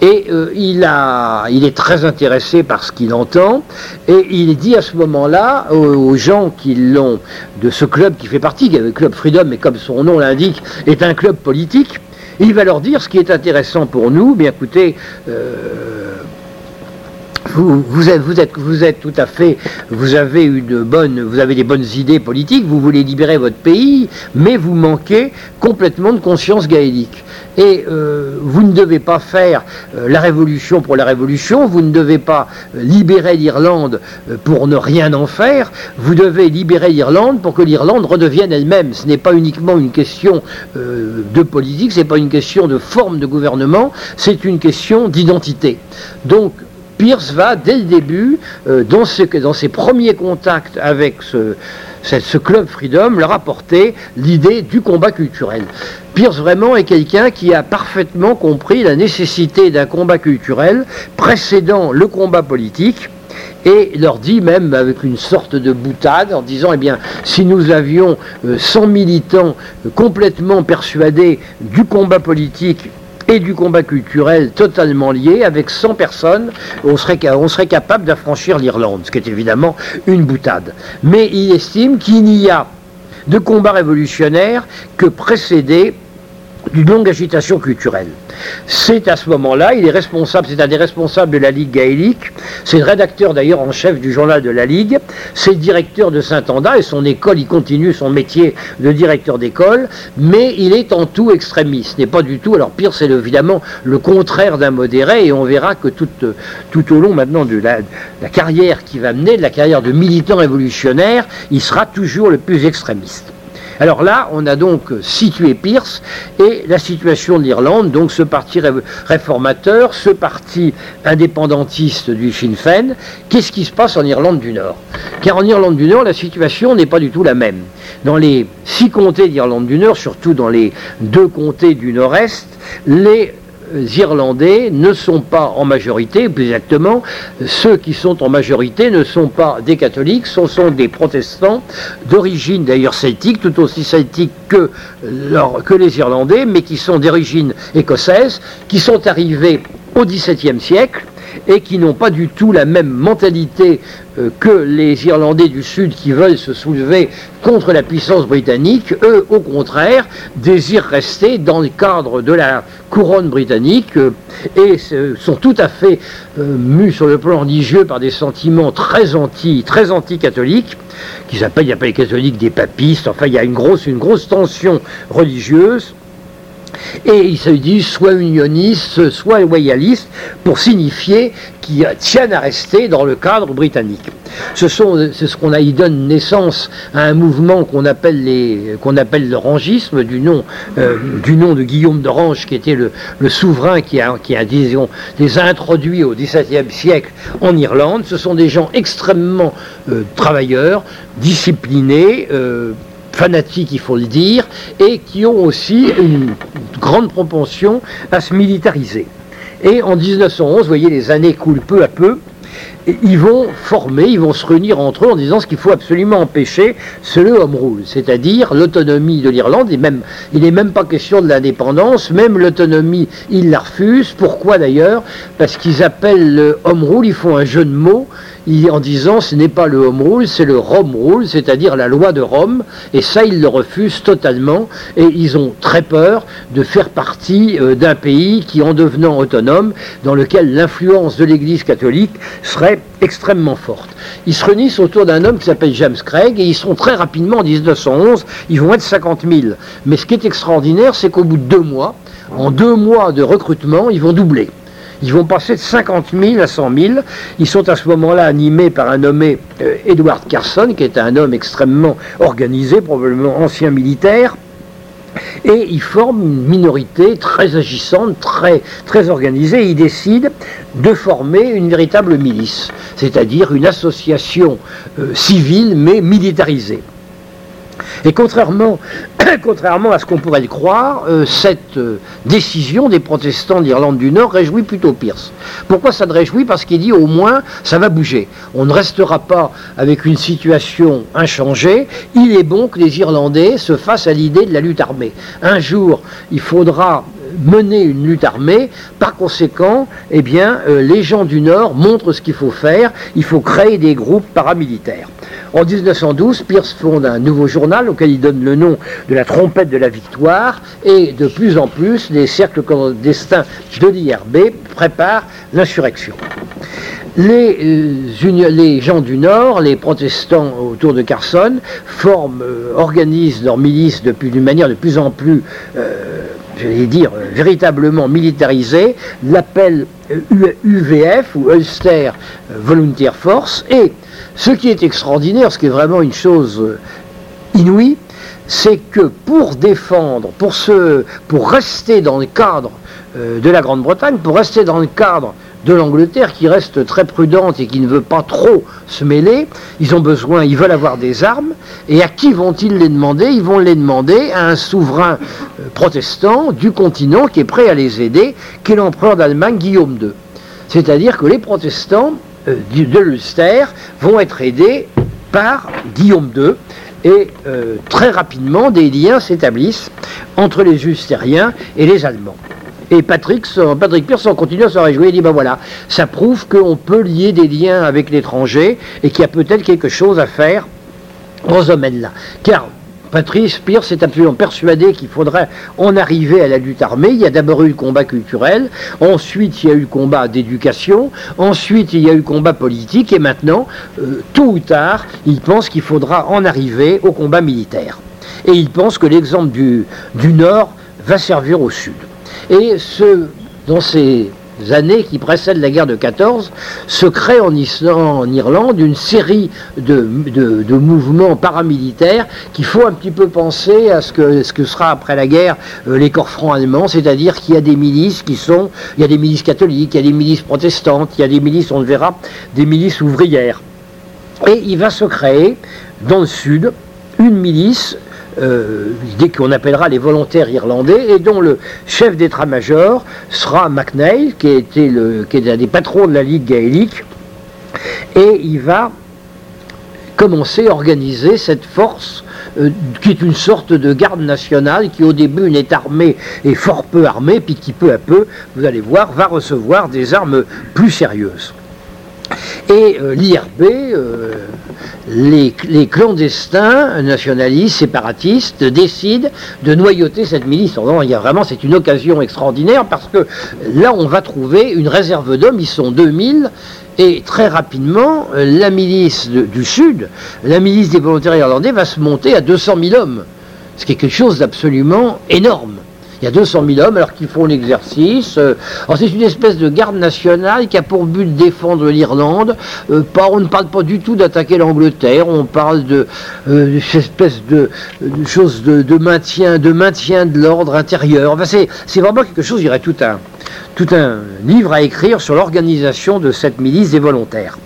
Et euh, il, a, il est très intéressé par ce qu'il entend. Et il dit à ce moment-là aux, gens qui l'ont, de ce club qui fait partie, le club Freedom, mais comme son nom l'indique, est un club politique, il va leur dire ce qui est intéressant pour nous, bien écoutez, vous, êtes, vous, êtes, vous êtes tout à fait, vous avez une bonne, vous avez des bonnes idées politiques, vous voulez libérer votre pays, mais vous manquez complètement de conscience gaélique. Et euh, vous ne devez pas faire euh, la révolution pour la révolution, vous ne devez pas euh, libérer l'Irlande pour ne rien en faire, vous devez libérer l'Irlande pour que l'Irlande redevienne elle-même. Ce n'est pas uniquement une question de politique, ce n'est pas une question de forme de gouvernement, c'est une question d'identité. Donc Pierce va, dès le début, euh, dans, ses premiers contacts avec ce, club Freedom, leur apporter l'idée du combat culturel. Pierce vraiment est quelqu'un qui a parfaitement compris la nécessité d'un combat culturel précédant le combat politique et leur dit même avec une sorte de boutade en disant eh bien si nous avions 100 euh, militants euh, complètement persuadés du combat politique et du combat culturel totalement lié, avec 100 personnes, on serait, on serait capable d'affranchir l'Irlande, ce qui est évidemment une boutade. Mais il estime qu'il n'y a de combat révolutionnaire que précédé d'une longue agitation culturelle. C'est à ce moment-là, il est responsable, c'est un des responsables de la Ligue gaélique, c'est le rédacteur d'ailleurs en chef du journal de la Ligue, c'est directeur de Saint-Anda et son école, il continue son métier de directeur d'école, mais il est en tout extrémiste, n'est pas du tout, alors pire c'est évidemment le contraire d'un modéré. Et on verra que tout, tout au long maintenant de la, la carrière qui va mener, de la carrière de militant révolutionnaire, il sera toujours le plus extrémiste. Alors là, on a donc situé Pierce et la situation de l'Irlande, donc ce parti réformateur, ce parti indépendantiste du Sinn Féin. Qu'est-ce qui se passe en Irlande du Nord? Car en Irlande du Nord, la situation n'est pas du tout la même. Dans les six comtés d'Irlande du Nord, surtout dans les deux comtés du Nord-Est, les Irlandais ne sont pas en majorité, plus exactement, ceux qui sont en majorité ne sont pas des catholiques, ce sont des protestants d'origine d'ailleurs celtique, tout aussi celtique que, que les Irlandais, mais qui sont d'origine écossaise, qui sont arrivés au XVIIe siècle et qui n'ont pas du tout la même mentalité que les Irlandais du Sud qui veulent se soulever contre la puissance britannique. Eux, au contraire, désirent rester dans le cadre de la couronne britannique euh, et sont tout à fait euh, mus sur le plan religieux par des sentiments très anti, très anti-catholiques, qui s'appellent, il les catholiques des papistes, enfin il y a une grosse tension religieuse. Et ils se disent soit unionistes, soit loyalistes, pour signifier qu'ils tiennent à rester dans le cadre britannique. Ce sont, c'est ce qu'on a, ils donnent naissance à un mouvement qu'on appelle les, qu'on appelle le rangisme, du nom, euh, du nom de Guillaume d'Orange, qui était le, le souverain qui a, qui a disons, les a introduits au XVIIe siècle en Irlande. Ce sont des gens extrêmement euh, travailleurs, disciplinés. Euh, fanatiques, il faut le dire, et qui ont aussi une grande propension à se militariser. Et en 1911, vous voyez, les années coulent peu à peu, ils vont former, ils vont se réunir entre eux en disant ce qu'il faut absolument empêcher, c'est le home rule, c'est-à-dire l'autonomie de l'Irlande, et même, il n'est même pas question de l'indépendance, même l'autonomie, ils la refusent. Pourquoi d'ailleurs? Parce qu'ils appellent le home rule, ils font un jeu de mots, en disant ce n'est pas le home rule, c'est le Rome rule, c'est-à-dire la loi de Rome, et ça ils le refusent totalement, et ils ont très peur de faire partie euh, d'un pays qui, en devenant autonome, dans lequel l'influence de l'Église catholique serait extrêmement forte. Ils se réunissent autour d'un homme qui s'appelle James Craig, et ils sont très rapidement, en 1911, ils vont être 50 000. Mais ce qui est extraordinaire, c'est qu'au bout de deux mois, en deux mois de recrutement, ils vont doubler. Ils vont passer de 50 000 à 100 000. Ils sont à ce moment-là animés par un nommé euh, Edward Carson, qui est un homme extrêmement organisé, probablement ancien militaire. Et ils forment une minorité très agissante, très, très organisée. ils décident de former une véritable milice, c'est-à-dire une association euh, civile mais militarisée. Et contrairement, à ce qu'on pourrait le croire, euh, cette euh, décision des protestants d'Irlande du Nord réjouit plutôt Pierce. Pourquoi ça ne réjouit? Parce qu'il dit au moins ça va bouger. On ne restera pas avec une situation inchangée. Il est bon que les Irlandais se fassent à l'idée de la lutte armée. Un jour, il faudra mener une lutte armée. Par conséquent, eh euh, les gens du Nord montrent ce qu'il faut faire. Il faut créer des groupes paramilitaires. En 1912, Pierce fonde un nouveau journal auquel il donne le nom de la trompette de la victoire et de plus en plus, les cercles clandestins de l'IRB préparent l'insurrection. Les, euh, les, gens du Nord, les protestants autour de Carson, forment, euh, organisent leur milice d'une manière de plus en plus, euh, je vais dire, véritablement militarisée, l'appellent UVF ou Ulster Volunteer Force, et ce qui est extraordinaire, ce qui est vraiment une chose euh, inouïe, c'est que pour défendre, pour, se, pour rester dans le cadre euh, de la Grande-Bretagne, pour rester dans le cadre de l'Angleterre qui reste très prudente et qui ne veut pas trop se mêler, ils ont besoin, ils veulent avoir des armes, et à qui vont-ils les demander? Ils vont les demander à un souverain euh, protestant du continent qui est prêt à les aider, qui est l'empereur d'Allemagne Guillaume II. C'est-à-dire que les protestants de l'Ulster vont être aidés par Guillaume II. Et euh, très rapidement, des liens s'établissent entre les Ulstériens et les Allemands. Et Patrick, Patrick Pierce en continue à se réjouir. Il dit ben voilà, ça prouve qu'on peut lier des liens avec l'étranger et qu'il y a peut-être quelque chose à faire dans ce domaine-là. Car Patrice Pierce est absolument persuadé qu'il faudrait en arriver à la lutte armée. Il y a d'abord eu le combat culturel, ensuite il y a eu le combat d'éducation, ensuite il y a eu le combat politique, et maintenant, euh, tôt ou tard, il pense qu'il faudra en arriver au combat militaire. Et il pense que l'exemple du, du Nord va servir au Sud. Et ce, dans ces années qui précèdent la guerre de 14, se crée en, Irlande une série de, mouvements paramilitaires qui font un petit peu penser à ce que, sera après la guerre euh, les corps francs allemands, c'est-à-dire qu'il y a des milices qui sont, il y a des milices catholiques, il y a des milices protestantes, il y a des milices, on le verra, des milices ouvrières. Et il va se créer dans le sud une milice qu'on appellera les volontaires irlandais, et dont le chef d'état-major sera MacNeil, qui, était le, qui est un des patrons de la Ligue gaélique, et il va commencer à organiser cette force euh, qui est une sorte de garde nationale qui au début n'est armée et fort peu armée, puis qui peu à peu, vous allez voir, va recevoir des armes plus sérieuses. Et euh, l'IRB, euh, les, clandestins nationalistes, séparatistes, décident de noyauter cette milice. il y a vraiment, c'est une occasion extraordinaire parce que là, on va trouver une réserve d'hommes, ils sont 2000, et très rapidement, euh, la milice du Sud, la milice des volontaires irlandais, va se monter à 200 000 hommes, ce qui est quelque chose d'absolument énorme. Il y a 200 000 hommes alors qu'ils font l'exercice. Euh, c'est une espèce de garde nationale qui a pour but de défendre l'Irlande. Euh, on ne parle pas du tout d'attaquer l'Angleterre. On parle de euh, espèce de, de chose de, maintien, de l'ordre intérieur. C'est vraiment quelque chose. Il y aurait tout un livre à écrire sur l'organisation de cette milice des volontaires.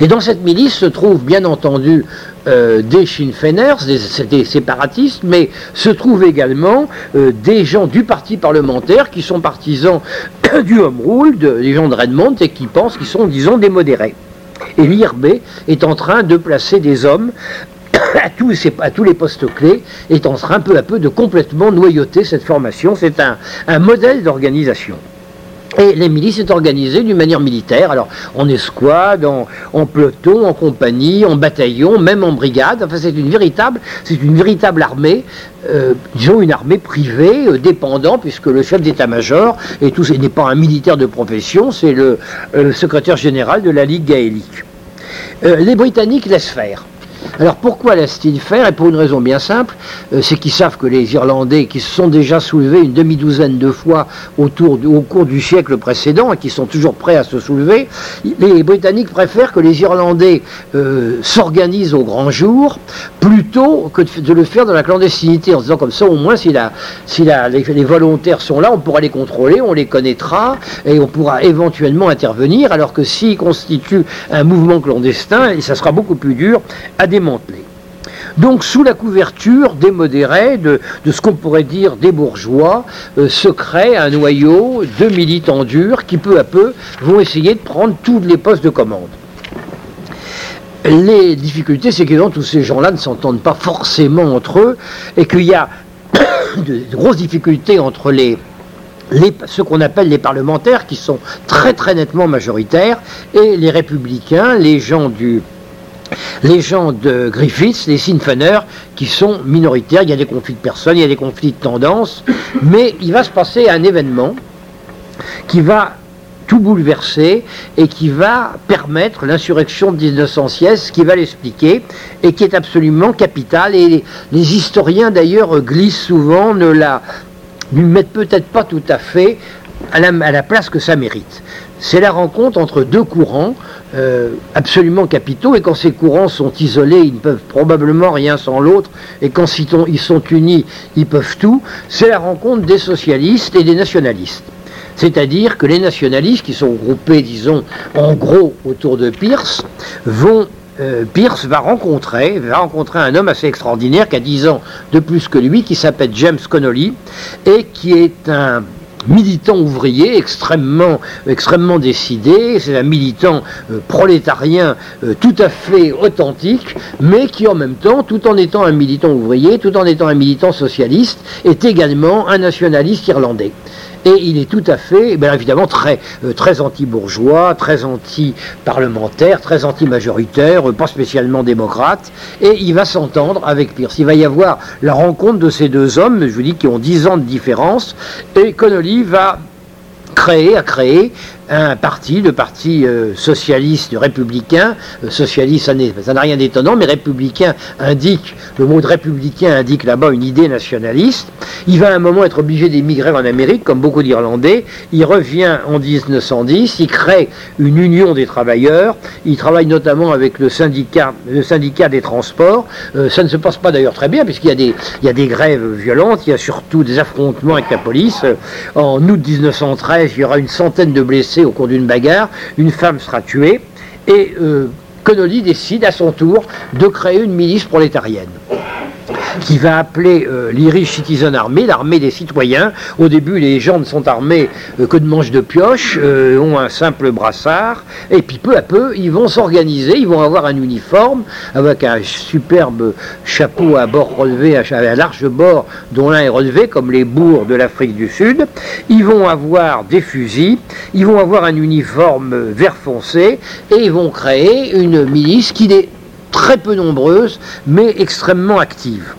Et dans cette milice se trouvent bien entendu euh, des Sinn Féiners, des, séparatistes, mais se trouvent également euh, des gens du parti parlementaire qui sont partisans du Home Rule, des gens de Redmond et qui pensent qu'ils sont, disons, des modérés. Et l'IRB est en train de placer des hommes à tous, à tous, les postes clés, est en train peu à peu de complètement noyauter cette formation. C'est un modèle d'organisation. Et les milices sont organisées d'une manière militaire, alors en escouade, en, peloton, en compagnie, en bataillon, même en brigade. Enfin, c'est une véritable, c'est une véritable armée, euh, disons une armée privée, euh, dépendant, puisque le chef d'état-major et tout, n'est pas un militaire de profession, c'est le, euh, secrétaire général de la Ligue gaélique. les Britanniques laissent faire. Alors pourquoi laissent-ils faire? Et pour une raison bien simple, euh, c'est qu'ils savent que les Irlandais, qui se sont déjà soulevés une demi-douzaine de fois au cours du siècle précédent et qui sont toujours prêts à se soulever, les Britanniques préfèrent que les Irlandais euh, s'organisent au grand jour plutôt que de, le faire dans la clandestinité, en disant comme ça au moins si, si les, volontaires sont là, on pourra les contrôler, on les connaîtra et on pourra éventuellement intervenir, alors que s'ils constituent un mouvement clandestin, ça sera beaucoup plus dur à Donc sous la couverture des modérés, de, ce qu'on pourrait dire des bourgeois, euh, se crée un noyau de militants durs qui peu à peu vont essayer de prendre tous les postes de commande. Les difficultés, c'est que tous ces gens-là ne s'entendent pas forcément entre eux et qu'il y a de grosses difficultés entre les, les, ce qu'on appelle les parlementaires, qui sont très très nettement majoritaires, et les républicains, les gens du les gens de Griffiths, les Sinfeners, qui sont minoritaires. Il y a des conflits de personnes, il y a des conflits de tendances, mais il va se passer un événement qui va tout bouleverser et qui va permettre l'insurrection de 1916, qui va l'expliquer et qui est absolument capital. Et les, historiens d'ailleurs glissent souvent, ne la mettent peut-être pas tout à fait à la place que ça mérite. C'est la rencontre entre deux courants euh, absolument capitaux, et quand ces courants sont isolés, ils ne peuvent probablement rien sans l'autre, et quand ils sont unis, ils peuvent tout, c'est la rencontre des socialistes et des nationalistes. C'est-à-dire que les nationalistes, qui sont groupés, disons, en gros autour de Pierce, vont euh, Pierce va rencontrer, va rencontrer un homme assez extraordinaire qui a 10 ans de plus que lui, qui s'appelle James Connolly, et qui est un militant ouvrier extrêmement, décidé, c'est un militant euh, prolétarien euh, tout à fait authentique, mais qui en même temps, tout en étant un militant ouvrier, tout en étant un militant socialiste, est également un nationaliste irlandais. Et il est tout à fait, bien évidemment, très, euh, très anti-bourgeois, très anti-parlementaire, très anti-majoritaire, pas spécialement démocrate. Et il va s'entendre avec Pierce. Il va y avoir la rencontre de ces deux hommes, je vous dis, qui ont 10 ans de différence. Et Connolly va créer, a créé un parti, le parti euh, socialiste républicain. Euh, socialiste, ça n'a rien d'étonnant, mais républicain indique, le mot de républicain indique là-bas une idée nationaliste. Il va à un moment être obligé d'émigrer en Amérique, comme beaucoup d'Irlandais. Il revient en 1910, il crée une union des travailleurs. Il travaille notamment avec le syndicat, le syndicat des transports. Euh, ça ne se passe pas d'ailleurs très bien, puisqu'il y, a des, il y a des grèves violentes, il y a surtout des affrontements avec la police. En août 1913, il y aura une centaine de blessés au cours d'une bagarre, une femme sera tuée, et euh, Connolly décide à son tour de créer une milice prolétarienne qui va appeler euh, l'Irish Citizen Army, l'armée des citoyens. Au début, les gens ne sont armés euh, que de manches de pioche, euh, ont un simple brassard, et puis peu à peu, ils vont s'organiser, ils vont avoir un uniforme avec un superbe chapeau à bord relevé, à, large bord, dont l'un est relevé, comme les bourgs de l'Afrique du Sud. Ils vont avoir des fusils, ils vont avoir un uniforme vert foncé, et ils vont créer une milice qui est très peu nombreuse, mais extrêmement active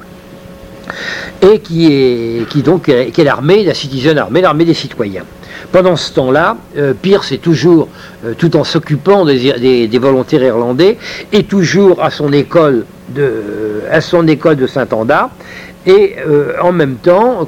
et qui est, donc, l'armée, la citizen armée, l'armée des citoyens. Pendant ce temps-là, euh, Pierce est toujours, euh, tout en s'occupant des, volontaires irlandais, est toujours à son école à son école de Saint-Anda et euh, en même temps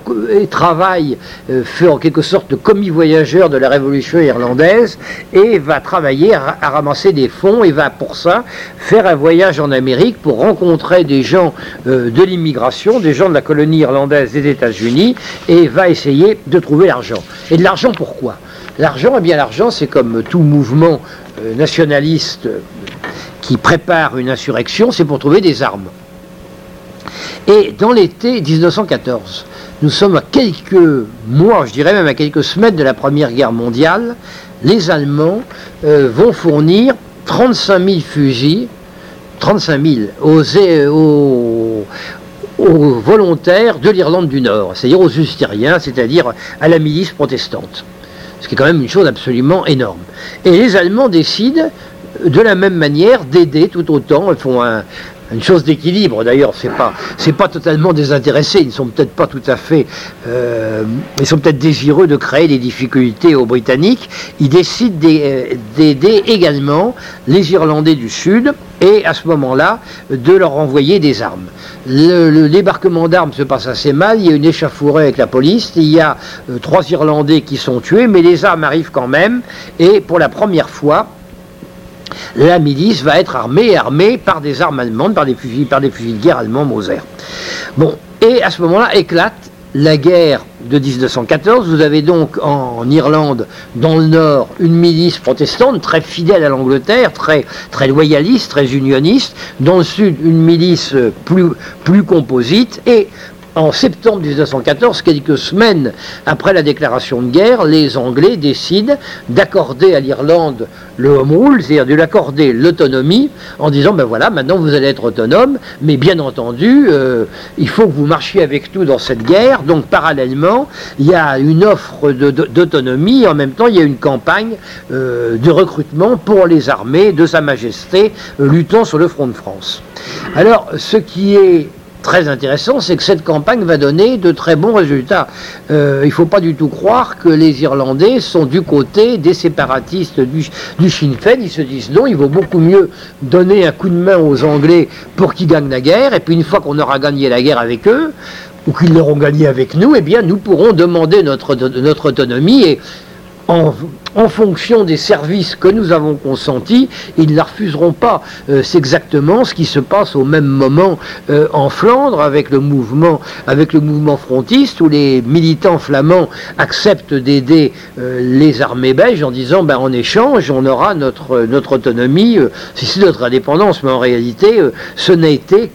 travaille, euh, fait en quelque sorte de commis voyageur de la révolution irlandaise et va travailler à, ramasser des fonds et va pour ça faire un voyage en Amérique pour rencontrer des gens euh, de l'immigration, des gens de la colonie irlandaise des États-Unis et va essayer de trouver l'argent. Et de l'argent pourquoi? L'argent, eh bien l'argent c'est comme tout mouvement nationaliste qui prépare une insurrection, c'est pour trouver des armes. Et dans l'été 1914, nous sommes à quelques mois, je dirais même à quelques semaines de la Première Guerre mondiale, les Allemands euh, vont fournir 35 000 fusils, 35 000 aux, aux volontaires de l'Irlande du Nord, c'est-à-dire aux Ustériens, c'est-à-dire à la milice protestante. Ce qui est quand même une chose absolument énorme. Et les Allemands décident de la même manière d'aider tout autant, ils font un, une chose d'équilibre. D'ailleurs, c'est pas pas totalement désintéressé. Ils ne sont peut-être pas tout à fait, euh, ils sont peut-être désireux de créer des difficultés aux Britanniques. Ils décident d'aider également les Irlandais du Sud et à ce moment-là de leur envoyer des armes. Le, débarquement d'armes se passe assez mal. Il y a une échafourée avec la police. Il y a euh, trois Irlandais qui sont tués, mais les armes arrivent quand même. Et pour la première fois, la milice va être armée, armée par des armes allemandes, par des fusils, par des fusils de guerre allemands Moser. Bon, et à ce moment-là éclate la guerre de 1914. Vous avez donc en, Irlande, dans le nord, une milice protestante très fidèle à l'Angleterre, très, très loyaliste, très unioniste. Dans le sud, une milice plus, plus composite. Et en septembre 1914, quelques semaines après la déclaration de guerre, les Anglais décident d'accorder à l'Irlande le home rule, c'est-à-dire de l'accorder l'autonomie, en disant ben voilà, maintenant vous allez être autonome, mais bien entendu, euh, il faut que vous marchiez avec nous dans cette guerre. Donc parallèlement, il y a une offre d'autonomie, en même temps, il y a une campagne euh, de recrutement pour les armées de Sa Majesté euh, luttant sur le front de France. Alors, ce qui est très intéressant, c'est que cette campagne va donner de très bons résultats. Euh, il ne faut pas du tout croire que les Irlandais sont du côté des séparatistes du, du Sinn Féin. Ils se disent non, il vaut beaucoup mieux donner un coup de main aux Anglais pour qu'ils gagnent la guerre, et puis une fois qu'on aura gagné la guerre avec eux, ou qu'ils l'auront gagné avec nous, eh bien nous pourrons demander notre, notre autonomie et en, fonction des services que nous avons consentis, ils ne la refuseront pas. Euh, c'est exactement ce qui se passe au même moment euh, en Flandre avec le mouvement, frontiste où les militants flamands acceptent d'aider euh, les armées belges en disant ben, en échange on aura notre, notre autonomie, c'est notre indépendance, mais en réalité ce n'a été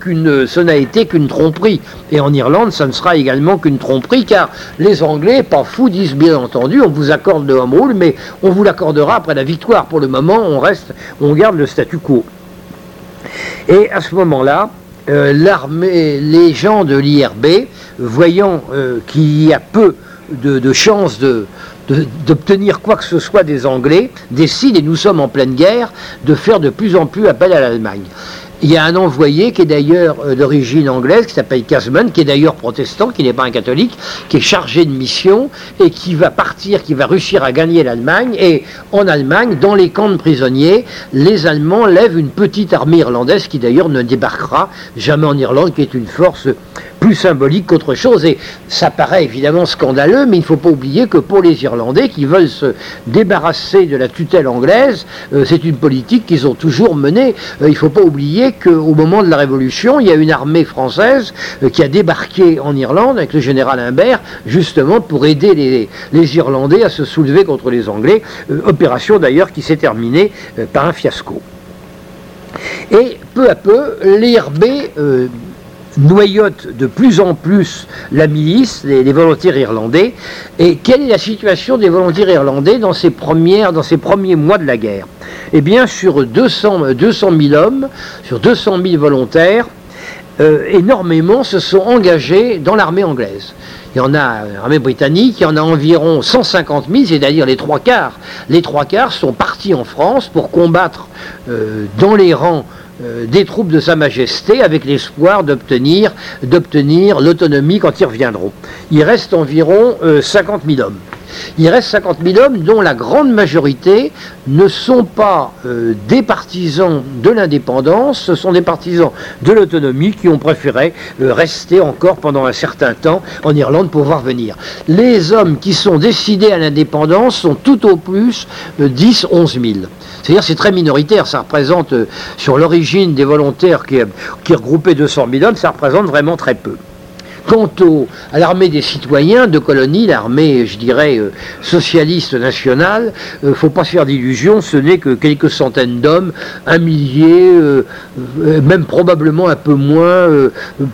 qu'une tromperie. Et en Irlande, ça ne sera également qu'une tromperie car les Anglais, pas fous, disent bien entendu on vous accorde le mais on vous l'accordera après la victoire. Pour le moment, on reste, on garde le statu quo. Et à ce moment-là, euh, l'armée, les gens de l'IRB, voyant euh, qu'il y a peu de, chances d'obtenir quoi que ce soit des Anglais, décident, et nous sommes en pleine guerre, de faire de plus en plus appel à l'Allemagne. Il y a un envoyé qui est d'ailleurs euh, d'origine anglaise, qui s'appelle Casman, qui est d'ailleurs protestant, qui n'est pas un catholique, qui est chargé de mission et qui va partir, qui va réussir à gagner l'Allemagne. Et en Allemagne, dans les camps de prisonniers, les Allemands lèvent une petite armée irlandaise qui d'ailleurs ne débarquera jamais en Irlande, qui est une force plus symbolique qu'autre chose. Et ça paraît évidemment scandaleux, mais il ne faut pas oublier que pour les Irlandais qui veulent se débarrasser de la tutelle anglaise, euh, c'est une politique qu'ils ont toujours menée. Euh, il ne faut pas oublier qu'au moment de la Révolution, il y a une armée française euh, qui a débarqué en Irlande avec le général Imbert, justement pour aider les, les Irlandais à se soulever contre les Anglais. opération d'ailleurs qui s'est terminée par un fiasco. Et peu à peu, l'IRB noyote de plus en plus la milice, les, volontaires irlandais. Et quelle est la situation des volontaires irlandais dans ces, premiers mois de la guerre? Eh bien, sur 200, 200 000 hommes, sur 200 000 volontaires, euh, énormément se sont engagés dans l'armée anglaise. Il y en a, l'armée britannique, il y en a environ 150 000, c'est-à-dire les trois quarts. Les trois quarts sont partis en France pour combattre euh, dans les rangs euh, des troupes de Sa Majesté avec l'espoir d'obtenir, d'obtenir l'autonomie quand ils reviendront. Il reste environ 50 euh, 000 hommes. Il reste 50 000 hommes dont la grande majorité ne sont pas euh, des partisans de l'indépendance, ce sont des partisans de l'autonomie qui ont préféré euh, rester encore pendant un certain temps en Irlande pour voir venir. Les hommes qui sont décidés à l'indépendance sont tout au plus 10, 11 000. C'est-à-dire c'est très minoritaire, ça représente, euh, sur l'origine des volontaires qui, qui regroupaient 200 000 hommes, ça représente vraiment très peu. Quant à l'armée des citoyens de colonie, l'armée, je dirais, euh, socialiste nationale, il euh, ne faut pas se faire d'illusions, ce n'est que quelques centaines d'hommes, un millier, même probablement un peu moins,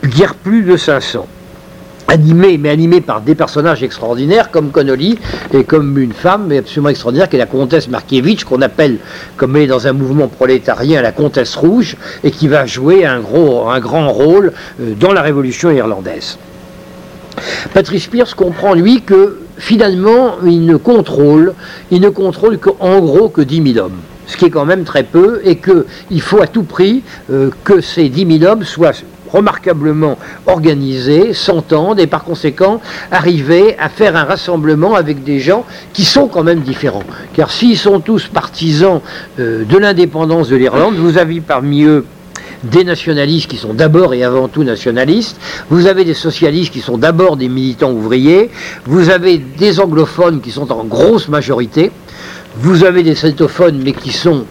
guère plus de 500 animé, mais animé par des personnages extraordinaires comme Connolly et comme une femme absolument extraordinaire qui est la comtesse Markievicz, qu'on appelle, comme elle est dans un mouvement prolétarien, la comtesse rouge, et qui va jouer un, gros, un grand rôle euh, dans la révolution irlandaise. Patrice Pierce comprend, lui, que finalement, il ne contrôle, il ne contrôle qu'en gros que 10 000 hommes ce qui est quand même très peu, et qu'il faut à tout prix euh, que ces 10 000 hommes soient remarquablement organisés, s'entendent et par conséquent arriver à faire un rassemblement avec des gens qui sont quand même différents. Car s'ils sont tous partisans euh, de l'indépendance de l'Irlande, vous avez parmi eux des nationalistes qui sont d'abord et avant tout nationalistes, vous avez des socialistes qui sont d'abord des militants ouvriers, vous avez des anglophones qui sont en grosse majorité, vous avez des celtophones mais qui sont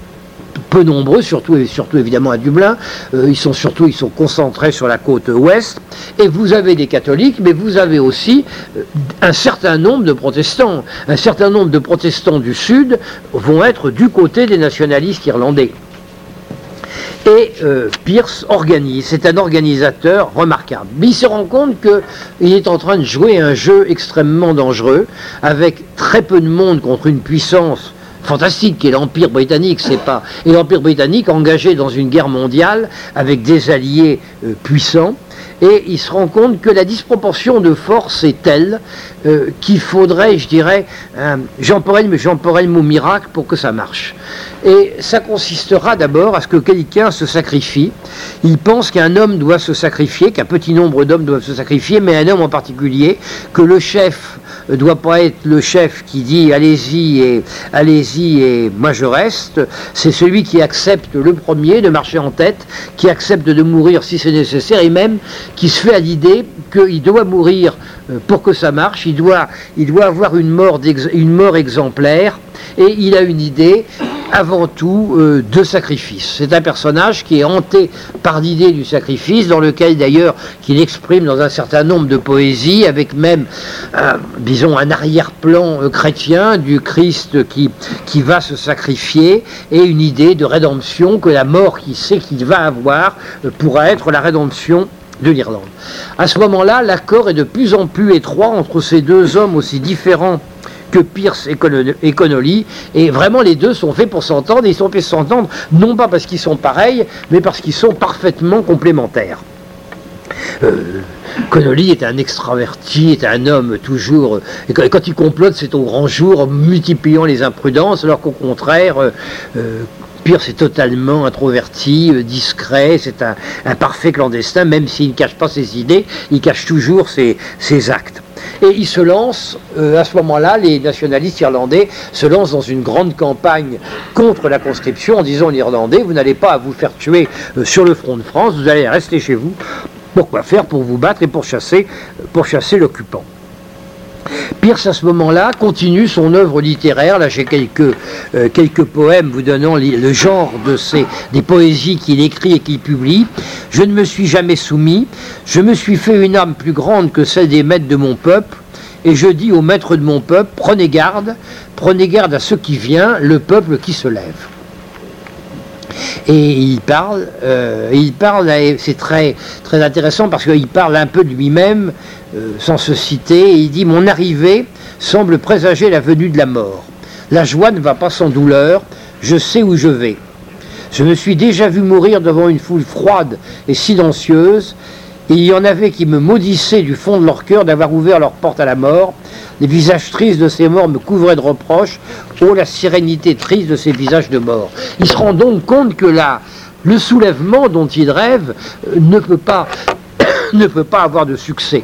peu nombreux, surtout, surtout évidemment à Dublin. Euh, ils sont surtout ils sont concentrés sur la côte ouest. Et vous avez des catholiques, mais vous avez aussi euh, un certain nombre de protestants. Un certain nombre de protestants du sud vont être du côté des nationalistes irlandais. Et euh, Pierce organise, c'est un organisateur remarquable. Mais il se rend compte qu'il est en train de jouer un jeu extrêmement dangereux, avec très peu de monde contre une puissance fantastique qui est l'Empire britannique, c'est pas. Et l'Empire britannique engagé dans une guerre mondiale avec des alliés euh, puissants. Et il se rend compte que la disproportion de force est telle euh, qu'il faudrait, je dirais, un, j'emploierais le mot miracle pour que ça marche. Et ça consistera d'abord à ce que quelqu'un se sacrifie. Il pense qu'un homme doit se sacrifier, qu'un petit nombre d'hommes doivent se sacrifier, mais un homme en particulier, que le chef doit pas être le chef qui dit allez-y et allez-y et moi je reste. C'est celui qui accepte le premier de marcher en tête, qui accepte de mourir si c'est nécessaire et même qui se fait à l'idée qu'il doit mourir euh, pour que ça marche. Il doit, avoir une mort exemplaire et il a une idée avant tout euh, de sacrifice. C'est un personnage qui est hanté par l'idée du sacrifice, dans lequel d'ailleurs qu'il exprime dans un certain nombre de poésies, avec même, disons, un arrière-plan euh, chrétien du Christ qui, qui va se sacrifier, et une idée de rédemption que la mort qu'il sait qu'il va avoir euh, pourra être la rédemption de l'Irlande. À ce moment-là, l'accord est de plus en plus étroit entre ces deux hommes aussi différents que Pierce et Connolly. Et vraiment, les deux sont faits pour s'entendre. Et ils sont faits s'entendre, non pas parce qu'ils sont pareils, mais parce qu'ils sont parfaitement complémentaires. Euh, Connolly est un extraverti, est un homme toujours. Et quand, il complote, c'est au grand jour, multipliant les imprudences, alors qu'au contraire, euh, euh, Pierce est totalement introverti, discret, c'est un, parfait clandestin, même s'il ne cache pas ses idées, il cache toujours ses actes. Et ils se lancent, euh, à ce moment-là, les nationalistes irlandais se lancent dans une grande campagne contre la conscription en disant aux Irlandais, vous n'allez pas vous faire tuer euh, sur le front de France, vous allez rester chez vous. Pourquoi faire Pour vous battre et pour chasser, pour chasser l'occupant. Pierce, à ce moment-là, continue son œuvre littéraire. Là, j'ai quelques, euh, quelques poèmes vous donnant le genre de ces, des poésies qu'il écrit et qu'il publie. Je ne me suis jamais soumis. Je me suis fait une âme plus grande que celle des maîtres de mon peuple. Et je dis aux maîtres de mon peuple, prenez garde, prenez garde à ce qui vient, le peuple qui se lève. Et il parle, euh, il parle, c'est très, très intéressant parce qu'il parle un peu de lui-même, euh, sans se citer, et il dit Mon arrivée semble présager la venue de la mort. La joie ne va pas sans douleur, je sais où je vais. Je me suis déjà vu mourir devant une foule froide et silencieuse, il y en avait qui me maudissaient du fond de leur cœur d'avoir ouvert leur porte à la mort. Les visages tristes de ces morts me couvraient de reproches. Oh, la sérénité triste de ces visages de morts. Il se rend donc compte que là, le soulèvement dont il rêve euh, ne peut pas avoir de succès.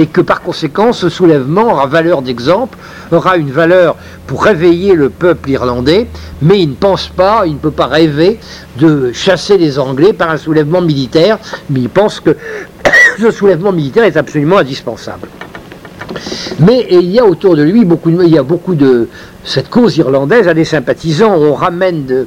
Et que par conséquent ce soulèvement aura valeur d'exemple, aura une valeur pour réveiller le peuple irlandais, mais il ne pense pas, il ne peut pas rêver de chasser les Anglais par un soulèvement militaire, mais il pense que ce soulèvement militaire est absolument indispensable. Mais il y a autour de lui beaucoup de, il y a beaucoup de cette cause irlandaise a des sympathisants. On ramène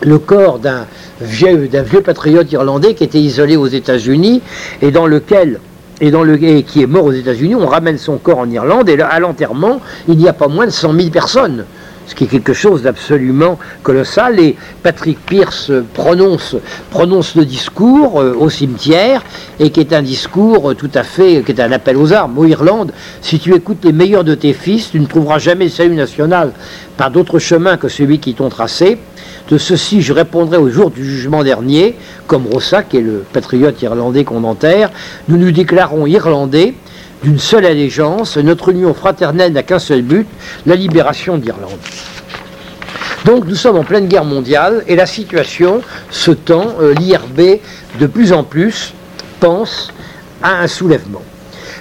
le corps d'un vieux, d'un vieux patriote irlandais qui était isolé aux États-Unis et dans lequel et, dans le, et qui est mort aux États-Unis, on ramène son corps en Irlande et à l'enterrement, il n'y a pas moins de 100 000 personnes ce qui est quelque chose d'absolument colossal. Et Patrick Pierce prononce, le discours euh, au cimetière, et qui est un discours tout à fait, qui est un appel aux armes. Au Irlande, si tu écoutes les meilleurs de tes fils, tu ne trouveras jamais le salut national par d'autres chemins que celui qui t'ont tracé. De ceci, je répondrai au jour du jugement dernier, comme Rossa, qui est le patriote irlandais qu'on enterre. Nous nous déclarons irlandais d'une seule allégeance, notre union fraternelle n'a qu'un seul but, la libération d'Irlande. Donc nous sommes en pleine guerre mondiale et la situation se tend, euh, l'IRB de plus en plus pense à un soulèvement.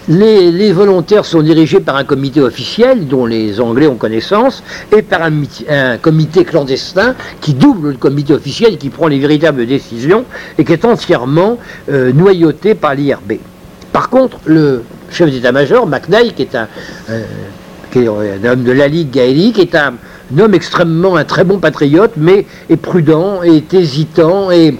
Les, volontaires sont dirigés par un comité officiel dont les Anglais ont connaissance et par un, comité clandestin qui double le comité officiel qui prend les véritables décisions et qui est entièrement euh, noyauté par l'IRB. Par contre, le chef d'état-major, McNeil, qui est un, euh, homme de la Ligue gaélique, est un, homme extrêmement, un très bon patriote, mais est prudent, est hésitant et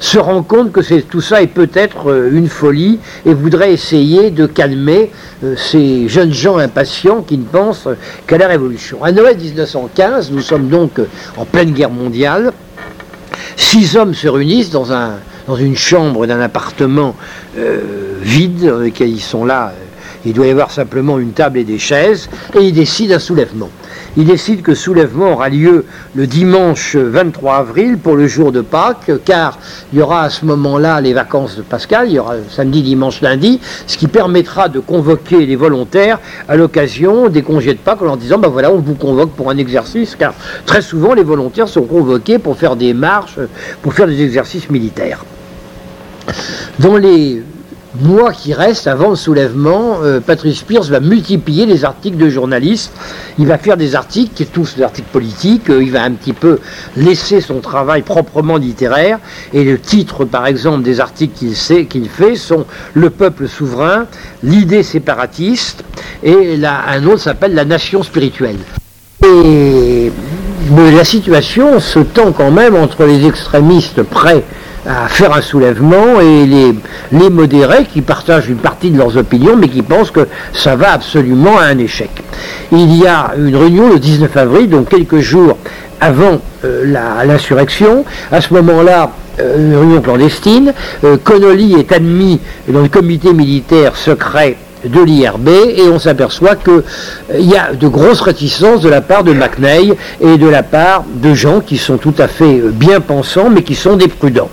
se rend compte que tout ça est peut-être euh, une folie et voudrait essayer de calmer euh, ces jeunes gens impatients qui ne pensent qu'à la révolution. À Noël 1915, nous sommes donc en pleine guerre mondiale. Six hommes se réunissent dans un, dans une chambre d'un appartement euh, vide, dans ils sont là. Il doit y avoir simplement une table et des chaises, et ils décident un soulèvement. Ils décident que soulèvement aura lieu le dimanche 23 avril pour le jour de Pâques, car il y aura à ce moment-là les vacances de Pascal, il y aura samedi, dimanche, lundi, ce qui permettra de convoquer les volontaires à l'occasion des congés de Pâques en leur disant, ben voilà, on vous convoque pour un exercice, car très souvent les volontaires sont convoqués pour faire des marches, pour faire des exercices militaires. Dans les mois qui restent avant le soulèvement, euh, Patrice Pierce va multiplier les articles de journalistes. Il va faire des articles, qui tous des articles politiques. Euh, il va un petit peu laisser son travail proprement littéraire. Et le titre, par exemple, des articles qu'il fait sont Le peuple souverain, L'idée séparatiste, et un autre s'appelle La nation spirituelle. Et la situation se tend quand même entre les extrémistes prêts à faire un soulèvement et les, modérés qui partagent une partie de leurs opinions mais qui pensent que ça va absolument à un échec. Il y a une réunion le 19 avril, donc quelques jours avant euh, l'insurrection. À ce moment-là, euh, une réunion clandestine. Euh, Connolly est admis dans le comité militaire secret de l'IRB et on s'aperçoit qu'il y a de grosses réticences de la part de McNeil et de la part de gens qui sont tout à fait bien pensants mais qui sont des prudents.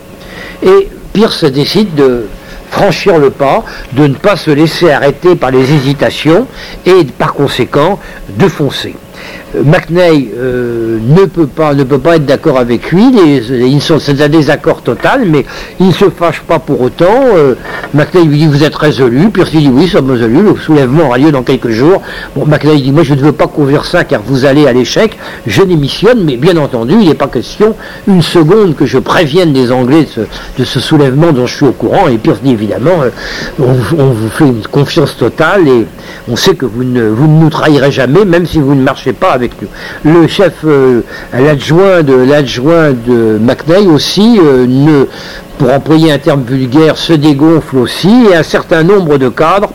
Et Pierce décide de franchir le pas, de ne pas se laisser arrêter par les hésitations et par conséquent de foncer. McNeil euh, ne, peut pas, ne peut pas être d'accord avec lui, c'est un désaccord total, mais il ne se fâche pas pour autant. Euh, lui dit Vous êtes résolu. Pierce dit Oui, sommes résolus, le soulèvement aura lieu dans quelques jours. Bon, dit Moi, je ne veux pas couvrir ça car vous allez à l'échec. Je démissionne, mais bien entendu, il n'est pas question une seconde que je prévienne des Anglais de ce, soulèvement dont je suis au courant. Et Pierce dit Évidemment, euh, on, vous fait une confiance totale et on sait que vous ne, vous ne nous trahirez jamais, même si vous ne marchez pas avec le chef, euh, l'adjoint de l'adjoint aussi euh, pour employer un terme vulgaire, se dégonfle aussi et un certain nombre de cadres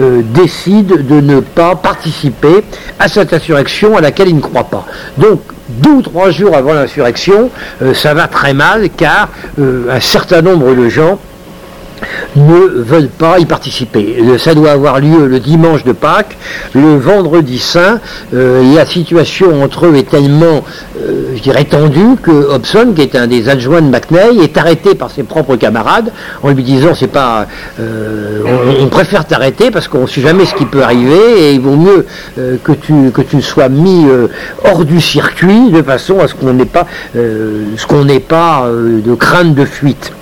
euh, décident de ne pas participer à cette insurrection à laquelle ils ne croient pas. Donc, deux ou trois jours avant l'insurrection, ça va très mal car un certain nombre de gens ne veulent pas y participer. Ça doit avoir lieu le dimanche de Pâques, le vendredi saint. Euh, la situation entre eux est tellement, euh, tendue que Hobson, qui est un des adjoints de McNeil, est arrêté par ses propres camarades en lui disant c'est pas, euh, on, préfère t'arrêter parce qu'on ne sait jamais ce qui peut arriver et il vaut mieux que tu que tu sois mis hors du circuit de façon à ce qu'on n'ait pas, ce qu'on n'ait pas de crainte de fuite.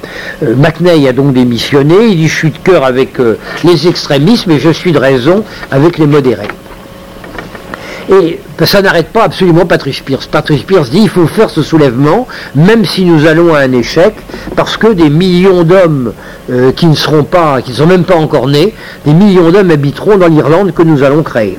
McNeil a donc démissionné il dit je suis de cœur avec euh, les extrémismes et je suis de raison avec les modérés. Et ça n'arrête pas absolument Patrice Pierce. Patrice Pierce dit il faut faire ce soulèvement, même si nous allons à un échec, parce que des millions d'hommes euh, qui ne seront pas, qui ne sont même pas encore nés, des millions d'hommes habiteront dans l'Irlande que nous allons créer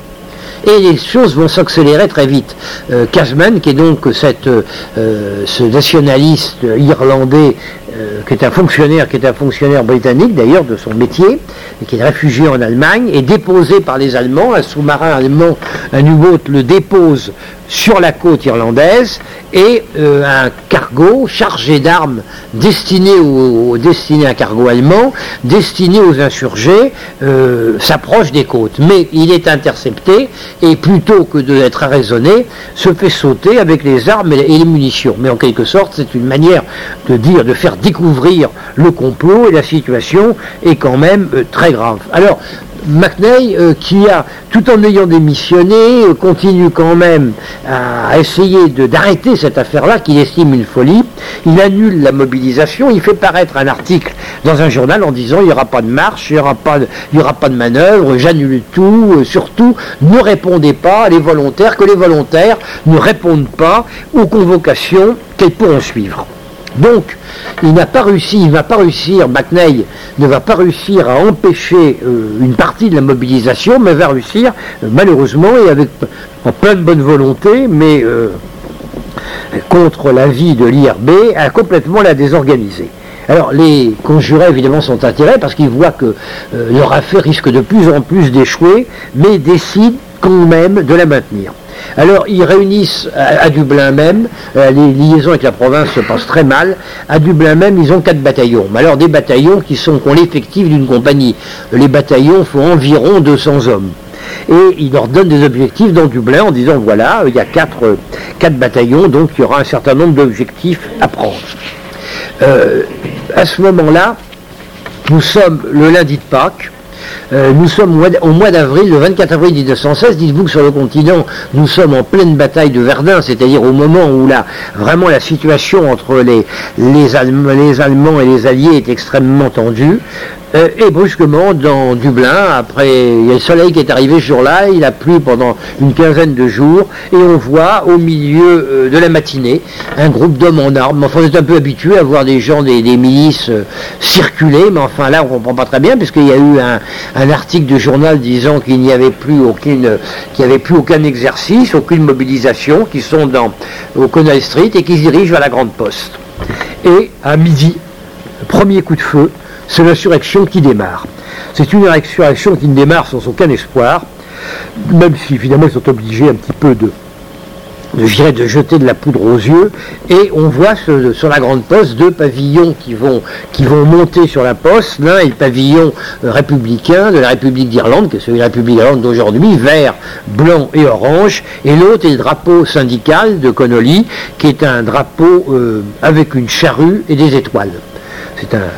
et les choses vont s'accélérer très vite. Euh, Casman, qui est donc ce nationaliste irlandais euh, qui est un fonctionnaire, qui est un fonctionnaire britannique d'ailleurs de son métier, et qui est réfugié en Allemagne, est déposé par les Allemands, un sous-marin allemand, un U-boat le dépose sur la côte irlandaise et euh, un cargo chargé d'armes destiné, destiné à un cargo allemand, destiné aux insurgés, euh, s'approche des côtes. Mais il est intercepté et plutôt que d'être arraisonné, se fait sauter avec les armes et les munitions. Mais en quelque sorte, c'est une manière de dire, de faire découvrir le complot et la situation est quand même euh, très grave. Alors, McNeil, euh, qui a, tout en ayant démissionné, euh, continue quand même à essayer d'arrêter cette affaire-là, qu'il estime une folie. Il annule la mobilisation, il fait paraître un article dans un journal en disant il n'y aura pas de marche, il n'y aura, pas de, aura pas de manœuvre, j'annule tout, euh, surtout ne répondez pas les volontaires, que les volontaires ne répondent pas aux convocations qu'elles pourront suivre. Donc, il n'a pas réussi, il va pas réussir, McNeil ne va pas réussir à empêcher euh, une partie de la mobilisation, mais va réussir, euh, malheureusement, et avec en plein de bonne volonté, mais euh, contre l'avis de l'IRB, à complètement la désorganiser. Alors les conjurés évidemment sont attirés parce qu'ils voient que leur affaire risque de plus en plus d'échouer, mais décident quand même de la maintenir. Alors ils réunissent à, Dublin même, euh, les liaisons avec la province se passent très mal, à Dublin même ils ont quatre bataillons, mais alors des bataillons qui sont ont l'effectif d'une compagnie. Les bataillons font environ 200 hommes. Et ils leur donnent des objectifs dans Dublin en disant voilà, il y a quatre, quatre bataillons, donc il y aura un certain nombre d'objectifs à prendre. Euh, à ce moment-là, nous sommes le lundi de Pâques, euh, nous sommes au mois d'avril, le 24 avril 1916, dites-vous que sur le continent, nous sommes en pleine bataille de Verdun, c'est-à-dire au moment où là, vraiment la situation entre les, les, Allemands et les Alliés est extrêmement tendue. Euh, et brusquement, dans Dublin, après, il y a le soleil qui est arrivé ce jour-là, il a plu pendant une quinzaine de jours, et on voit au milieu euh, de la matinée un groupe d'hommes en armes. Enfin, on est un peu habitué à voir des gens, des, milices euh, circuler, mais enfin là, on ne comprend pas très bien, puisqu'il y a eu un, article de journal disant qu'il n'y avait plus aucun exercice, aucune mobilisation, qui sont dans, au Connell Street et qui se dirigent vers la Grande Poste. Et à midi, premier coup de feu, c'est l'insurrection qui démarre. C'est une insurrection qui ne démarre sans aucun espoir, même si évidemment ils sont obligés un petit peu de, de, de jeter de la poudre aux yeux, et on voit sur la grande poste deux pavillons qui vont, qui vont monter sur la poste. L'un est le pavillon euh, républicain de la République d'Irlande, qui est celui de la République d'Irlande d'aujourd'hui, vert, blanc et orange, et l'autre est le drapeau syndical de Connolly, qui est un drapeau euh, avec une charrue et des étoiles. C'est un,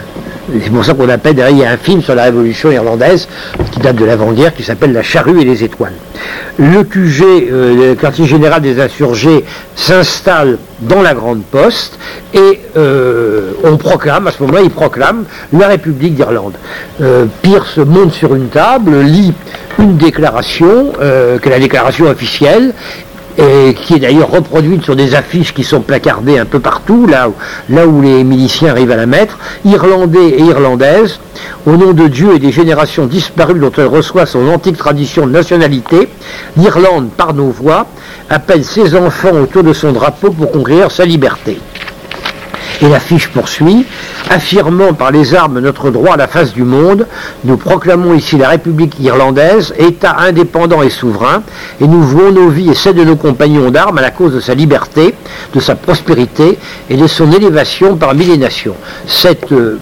c'est pour ça qu'on appelle, il y a un film sur la révolution irlandaise qui date de l'avant-guerre qui s'appelle La charrue et les étoiles. Le QG, euh, le quartier général des insurgés, s'installe dans la Grande Poste et euh, on proclame, à ce moment-là, il proclame la République d'Irlande. Euh, Pierce monte sur une table, lit une déclaration, qui est la déclaration officielle, et qui est d'ailleurs reproduite sur des affiches qui sont placardées un peu partout, là où, les miliciens arrivent à la mettre, irlandais et irlandaises, au nom de Dieu et des générations disparues dont elle reçoit son antique tradition de nationalité, l'Irlande, par nos voix, appelle ses enfants autour de son drapeau pour conquérir sa liberté. Et l'affiche poursuit, affirmant par les armes notre droit à la face du monde, nous proclamons ici la République irlandaise, État indépendant et souverain, et nous vouons nos vies et celles de nos compagnons d'armes à la cause de sa liberté, de sa prospérité et de son élévation parmi les nations. Cette euh,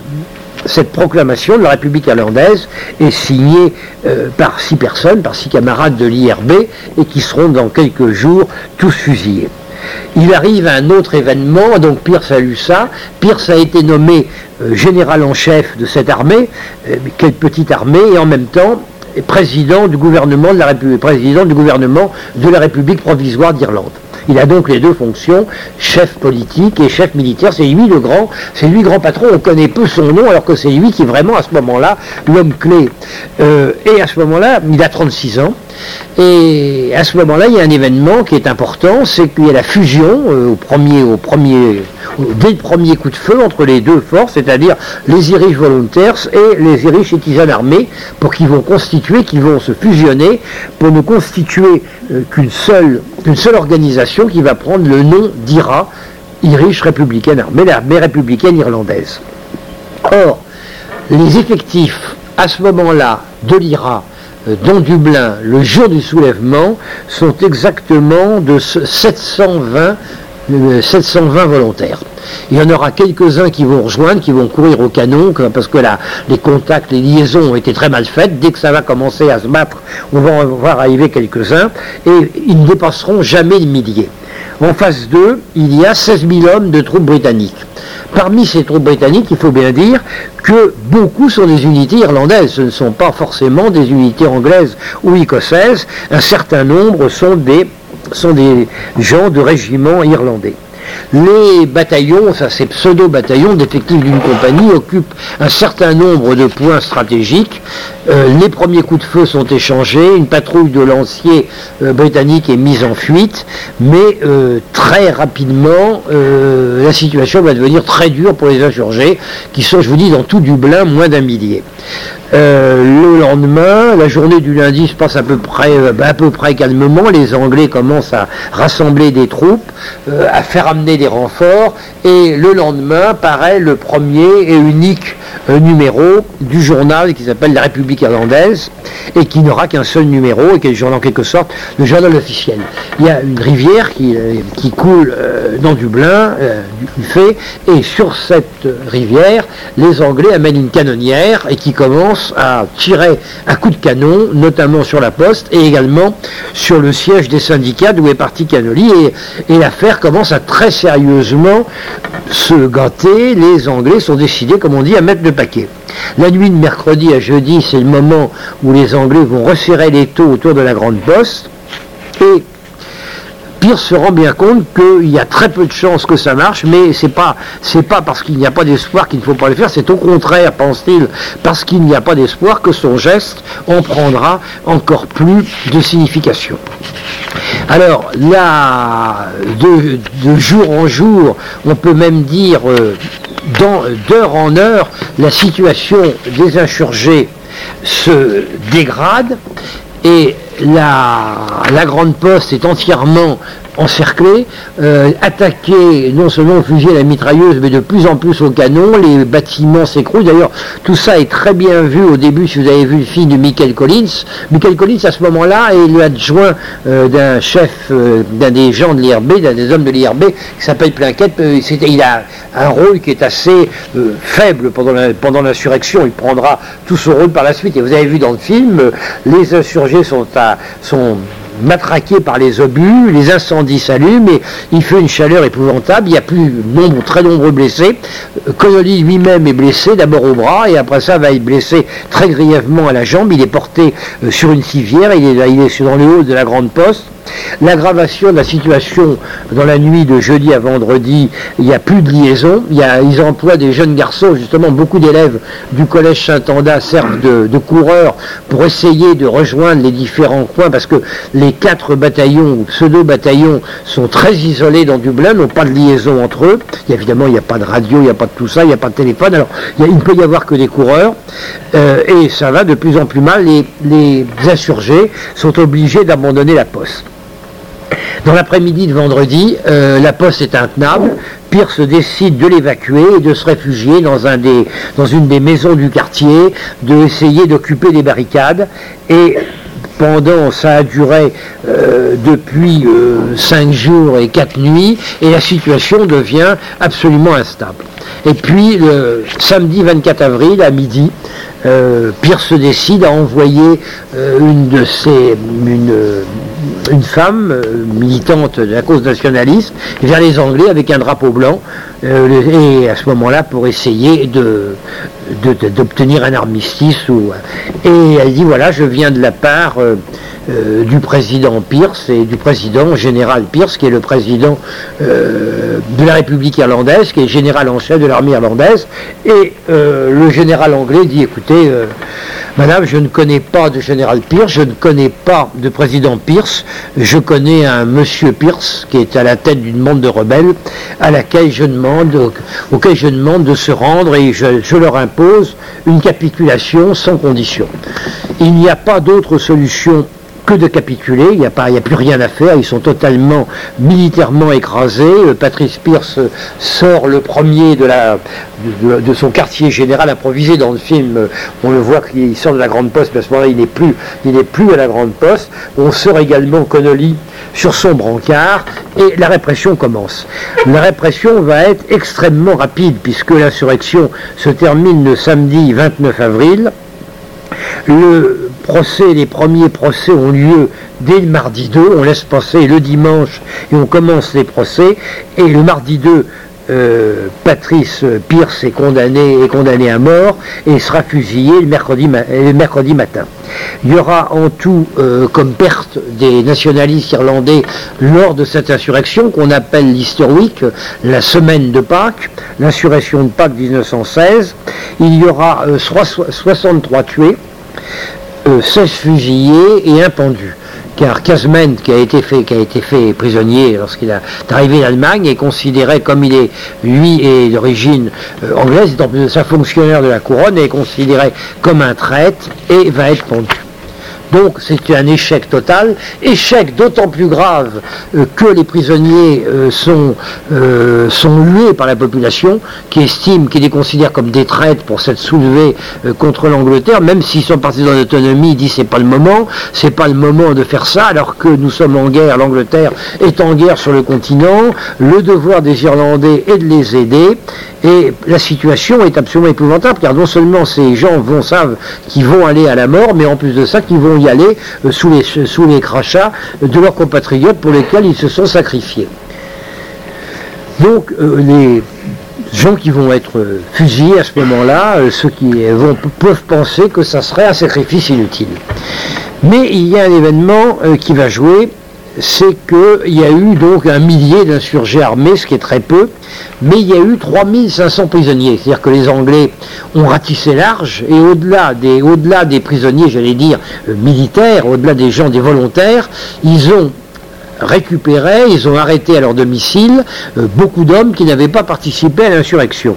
proclamation de la République irlandaise est signée euh, par six personnes, par six camarades de l'IRB, et qui seront dans quelques jours tous fusillés. Il arrive à un autre événement, donc Pierce a lu ça. Pierce a été nommé euh, général en chef de cette armée, euh, quelle petite armée, et en même temps président du gouvernement de la République, président du gouvernement de la République provisoire d'Irlande. Il a donc les deux fonctions, chef politique et chef militaire. C'est lui le grand, c'est lui grand patron. On connaît peu son nom, alors que c'est lui qui est vraiment à ce moment-là l'homme clé. Euh, et à ce moment-là, il a 36 ans. Et à ce moment-là, il y a un événement qui est important, c'est qu'il y a la fusion euh, au premier, au premier, dès le premier coup de feu entre les deux forces, c'est-à-dire les Irish Volunteers et les Irish Citizen Army, pour qu'ils vont constituer, qu'ils vont se fusionner pour ne constituer euh, qu'une seule, seule organisation qui va prendre le nom d'IRA, Irish Republican Army, l'armée républicaine irlandaise. Or, les effectifs à ce moment-là de l'IRA euh, dans Dublin, le jour du soulèvement, sont exactement de 720, 720 euh, volontaires. Il y en aura quelques-uns qui vont rejoindre, qui vont courir au canon, parce que les contacts, les liaisons ont été très mal faites. Dès que ça va commencer à se battre, on va en voir arriver quelques-uns, et ils ne dépasseront jamais le millier. En phase 2, il y a 16 000 hommes de troupes britanniques. Parmi ces troupes britanniques, il faut bien dire que beaucoup sont des unités irlandaises, ce ne sont pas forcément des unités anglaises ou écossaises, un certain nombre sont des, sont des gens de régiments irlandais. Les bataillons, ça ces pseudo-bataillons d'effectifs d'une compagnie occupent un certain nombre de points stratégiques. Euh, les premiers coups de feu sont échangés, une patrouille de lanciers euh, britanniques est mise en fuite, mais euh, très rapidement, la situation va devenir très dure pour les insurgés, qui sont, je vous dis, dans tout Dublin, moins d'un millier. Le lendemain, la journée du lundi se passe à peu près, calmement. Les Anglais commencent à rassembler des troupes, à faire amener des renforts, et le lendemain paraît le premier et unique numéro du journal qui s'appelle La République irlandaise, et qui n'aura qu'un seul numéro, et qui est en quelque sorte le journal officiel. Il y a une rivière qui, qui coule dans Dublin, du fait, et sur cette rivière, les Anglais amènent une canonnière et qui commence à tirer un coup de canon, notamment sur la poste et également sur le siège des syndicats d'où est parti Canoli. Et, l'affaire commence à très sérieusement se gâter. Les Anglais sont décidés, comme on dit, à mettre le paquet. La nuit de mercredi à jeudi, c'est le moment où les Anglais vont resserrer les taux autour de la grande poste. Et Pierce se rend bien compte qu'il y a très peu de chances que ça marche, mais c'est pas c'est pas parce qu'il n'y a pas d'espoir qu'il ne faut pas le faire, c'est au contraire, pense-t-il, parce qu'il n'y a pas d'espoir que son geste en prendra encore plus de signification. Alors là, de, jour en jour, on peut même dire euh, d'heure en heure, la situation des insurgés se dégrade et la, grande poste est entièrement encerclée, euh, attaquée non seulement au fusil à la mitrailleuse, mais de plus en plus au canon, les bâtiments s'écroulent. D'ailleurs, tout ça est très bien vu au début, si vous avez vu le film de Michael Collins. Michael Collins, à ce moment-là, est l'adjoint euh, d'un chef, euh, d'un des gens de l'IRB, d'un des hommes de l'IRB, qui s'appelle Plinquette. il a un rôle qui est assez faible pendant l'insurrection. Il prendra tout son rôle par la suite. Et vous avez vu dans le film, les insurgés sont à sont matraqués par les obus, les incendies s'allument et il fait une chaleur épouvantable, il y a plus nombre, très nombreux blessés. Connolly lui-même est blessé, d'abord au bras et après ça va être blessé très grièvement à la jambe, il est porté euh, sur une civière, il est, il est dans le haut de la grande poste. L'aggravation de la situation dans la nuit de jeudi à vendredi, il n'y a plus de liaison. ils emploient des jeunes garçons, justement, beaucoup d'élèves du collège Saint-Anda servent de, coureurs pour essayer de rejoindre les différents coins parce que les quatre bataillons pseudo-bataillons sont très isolés dans Dublin, n'ont pas de liaison entre eux. évidemment, il n'y a pas de radio, il n'y a pas de tout ça, il n'y a pas de téléphone. Alors, il, ne peut y avoir que des coureurs. Euh, et ça va de plus en plus mal. les insurgés sont obligés d'abandonner la poste. Dans l'après-midi de vendredi, euh, la poste est intenable. Pierce décide de l'évacuer et de se réfugier dans, une des maisons du quartier, d'essayer d'occuper des barricades. Et pendant, ça a duré euh, depuis euh, cinq jours et quatre nuits, et la situation devient absolument instable. Et puis, le samedi 24 avril, à midi, euh, Pierce décide à envoyer une de ses, une femme euh, militante de la cause nationaliste vers les Anglais avec un drapeau blanc euh, et à ce moment-là pour essayer de, d'obtenir un armistice. Ou, et elle dit voilà, je viens de la part euh, du président Pierce et du président général Pierce, qui est le président de la République irlandaise, qui est général en chef de l'armée irlandaise. Et le général anglais dit, écoutez, Madame, je ne connais pas de général Pierce, je ne connais pas de président Pierce, je connais un monsieur Pierce qui est à la tête d'une bande de rebelles à laquelle je demande, auquel je demande de se rendre et je, leur impose une capitulation sans condition. Il n'y a pas d'autre solution que de capituler, il n'y a, plus rien à faire, ils sont totalement militairement écrasés. Euh, Patrice Pierce sort le premier de, son quartier général improvisé dans le film. On le voit qu'il sort de la Grande Poste, mais à ce moment-là, il n'est plus, à la Grande Poste. On sort également Connolly sur son brancard et la répression commence. La répression va être extrêmement rapide puisque l'insurrection se termine le samedi 29 avril. Procès, les premiers procès ont lieu dès le mardi 2. On laisse passer le dimanche et on commence les procès. Et le mardi 2, euh, Patrice Pierce est condamné, est condamné à mort et sera fusillé le mercredi, mercredi matin. Il y aura en tout euh, comme perte des nationalistes irlandais lors de cette insurrection qu'on appelle Week, la semaine de Pâques, l'insurrection de Pâques 1916. Il y aura 63 euh, tués, 16 fusillés et un pendu car Casement, qui a été fait, prisonnier lorsqu'il est arrivé d'Allemagne, est considéré comme il est, lui, est d'origine euh, anglaise, étant plus de sa fonctionnaire de la couronne, est considéré comme un traître et va être pendu. Donc c'est un échec total, échec d'autant plus grave euh, que les prisonniers euh, sont, euh, sont par la population, qui estime, qui les considère comme des traîtres pour s'être soulevés contre l'Angleterre, même s'ils sont partis dans l'autonomie, ils disent c'est pas le moment, c'est pas le moment de faire ça, alors que nous sommes en guerre, l'Angleterre est en guerre sur le continent, le devoir des Irlandais est de les aider, et la situation est absolument épouvantable, car non seulement ces gens vont savent qu'ils vont aller à la mort, mais en plus de ça, qu'ils vont y aller euh, sous, les, sous les crachats de leurs compatriotes pour lesquels ils se sont sacrifiés. Donc euh, les gens qui vont être euh, fusillés à ce moment-là, ceux qui vont, peuvent penser que ça serait un sacrifice inutile. Mais il y a un événement qui va jouer, c'est qu'il y a eu donc un millier d'insurgés armés, ce qui est très peu, mais il y a eu 3500 prisonniers. C'est-à-dire que les Anglais ont ratissé large, et au-delà des, prisonniers, j'allais dire, euh, militaires, au-delà des gens, des volontaires, ils ont récupéré, ils ont arrêté à leur domicile euh, beaucoup d'hommes qui n'avaient pas participé à l'insurrection.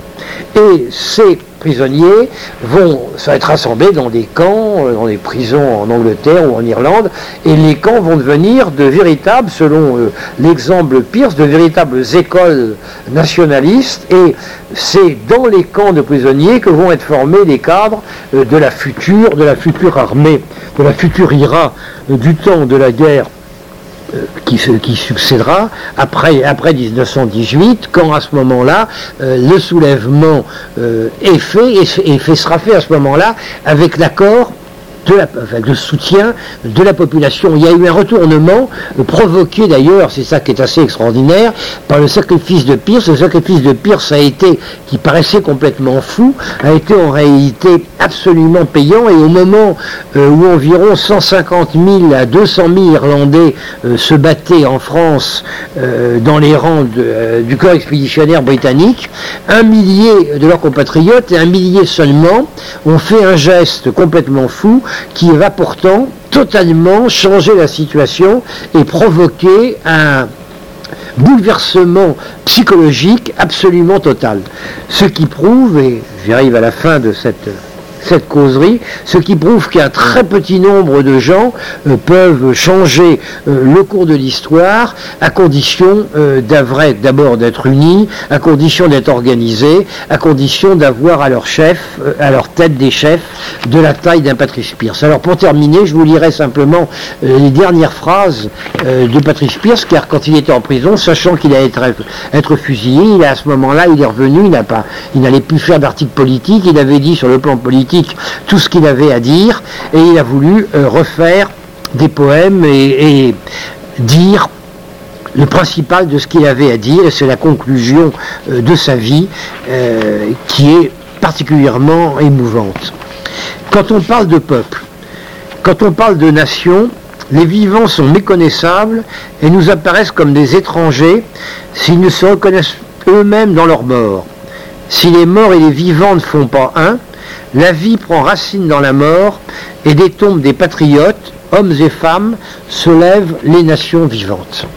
Et ces prisonniers vont être rassemblés dans des camps, euh, dans des prisons en Angleterre ou en Irlande, et les camps vont devenir de véritables, selon euh, l'exemple Pierce, de véritables écoles nationalistes, et c'est dans les camps de prisonniers que vont être formés les cadres euh, de la future, de la future armée, de la future IRA du temps de la guerre qui, qui, succédera après, après 1918, quand à ce moment-là, euh, le soulèvement euh, est fait et, fait, sera fait à ce moment-là avec l'accord de la, le soutien de la population. Il y a eu un retournement euh, provoqué d'ailleurs, c'est ça qui est assez extraordinaire, par le sacrifice de Pierce. Le sacrifice de Pierce a été, qui paraissait complètement fou, a été en réalité absolument payant et au moment euh, où environ 150 000 à 200 000 Irlandais euh, se battaient en France dans les rangs du corps expéditionnaire britannique, un millier de leurs compatriotes et un millier seulement ont fait un geste complètement fou qui va pourtant totalement changer la situation et provoquer un bouleversement psychologique absolument total. Ce qui prouve, et j'arrive à la fin de cette cette causerie, ce qui prouve qu'un très petit nombre de gens euh, peuvent changer euh, le cours de l'histoire à condition euh, d'abord d'être unis, à condition d'être organisés, à condition d'avoir à leur chef, à leur tête des chefs de la taille d'un Patrice Pierce. Alors pour terminer, je vous lirai simplement les dernières phrases de Patrice Pierce, car quand il était en prison, sachant qu'il allait être, fusillé, il, à ce moment-là, il est revenu, il il n'allait plus faire d'articles politiques, il avait dit sur le plan politique tout ce qu'il avait à dire et il a voulu euh, refaire des poèmes et, dire le principal de ce qu'il avait à dire, c'est la conclusion euh, de sa vie euh, qui est particulièrement émouvante. Quand on parle de peuple, quand on parle de nation, les vivants sont méconnaissables et nous apparaissent comme des étrangers s'ils ne se reconnaissent eux-mêmes dans leur mort. Si les morts et les vivants ne font pas un, la vie prend racine dans la mort et des tombes des patriotes, hommes et femmes, se lèvent les nations vivantes.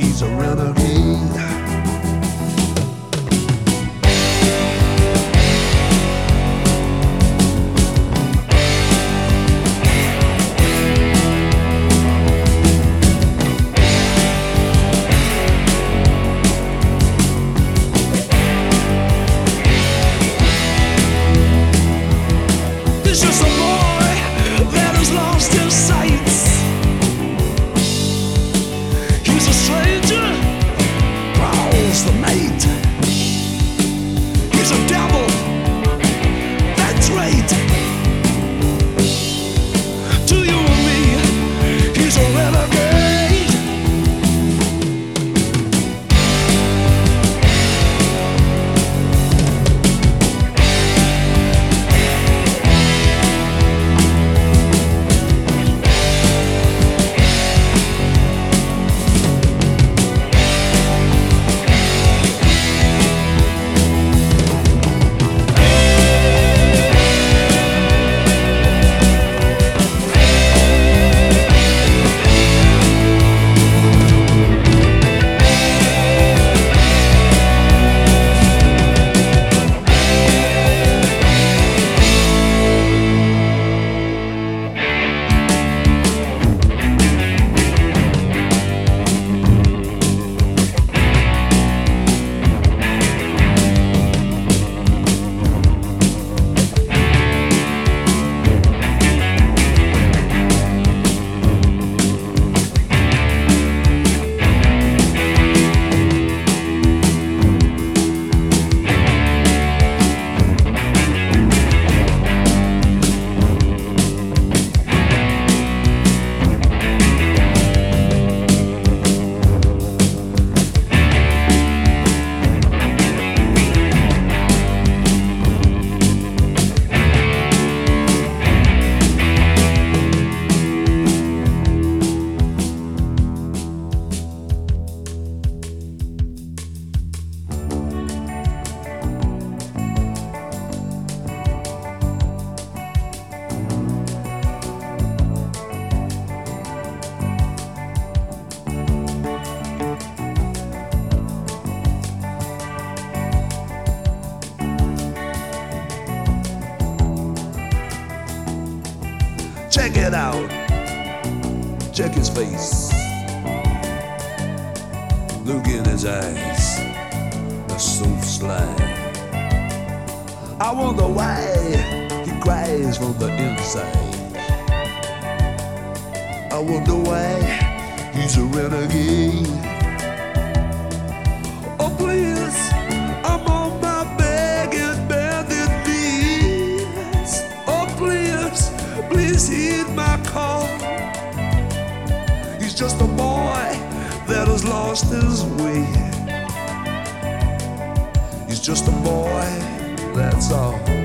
He's a renegade. face, look in his eyes, they're so sly. I wonder why he cries from the inside. I wonder why he's a renegade. has lost his way. He's just a boy, that's all.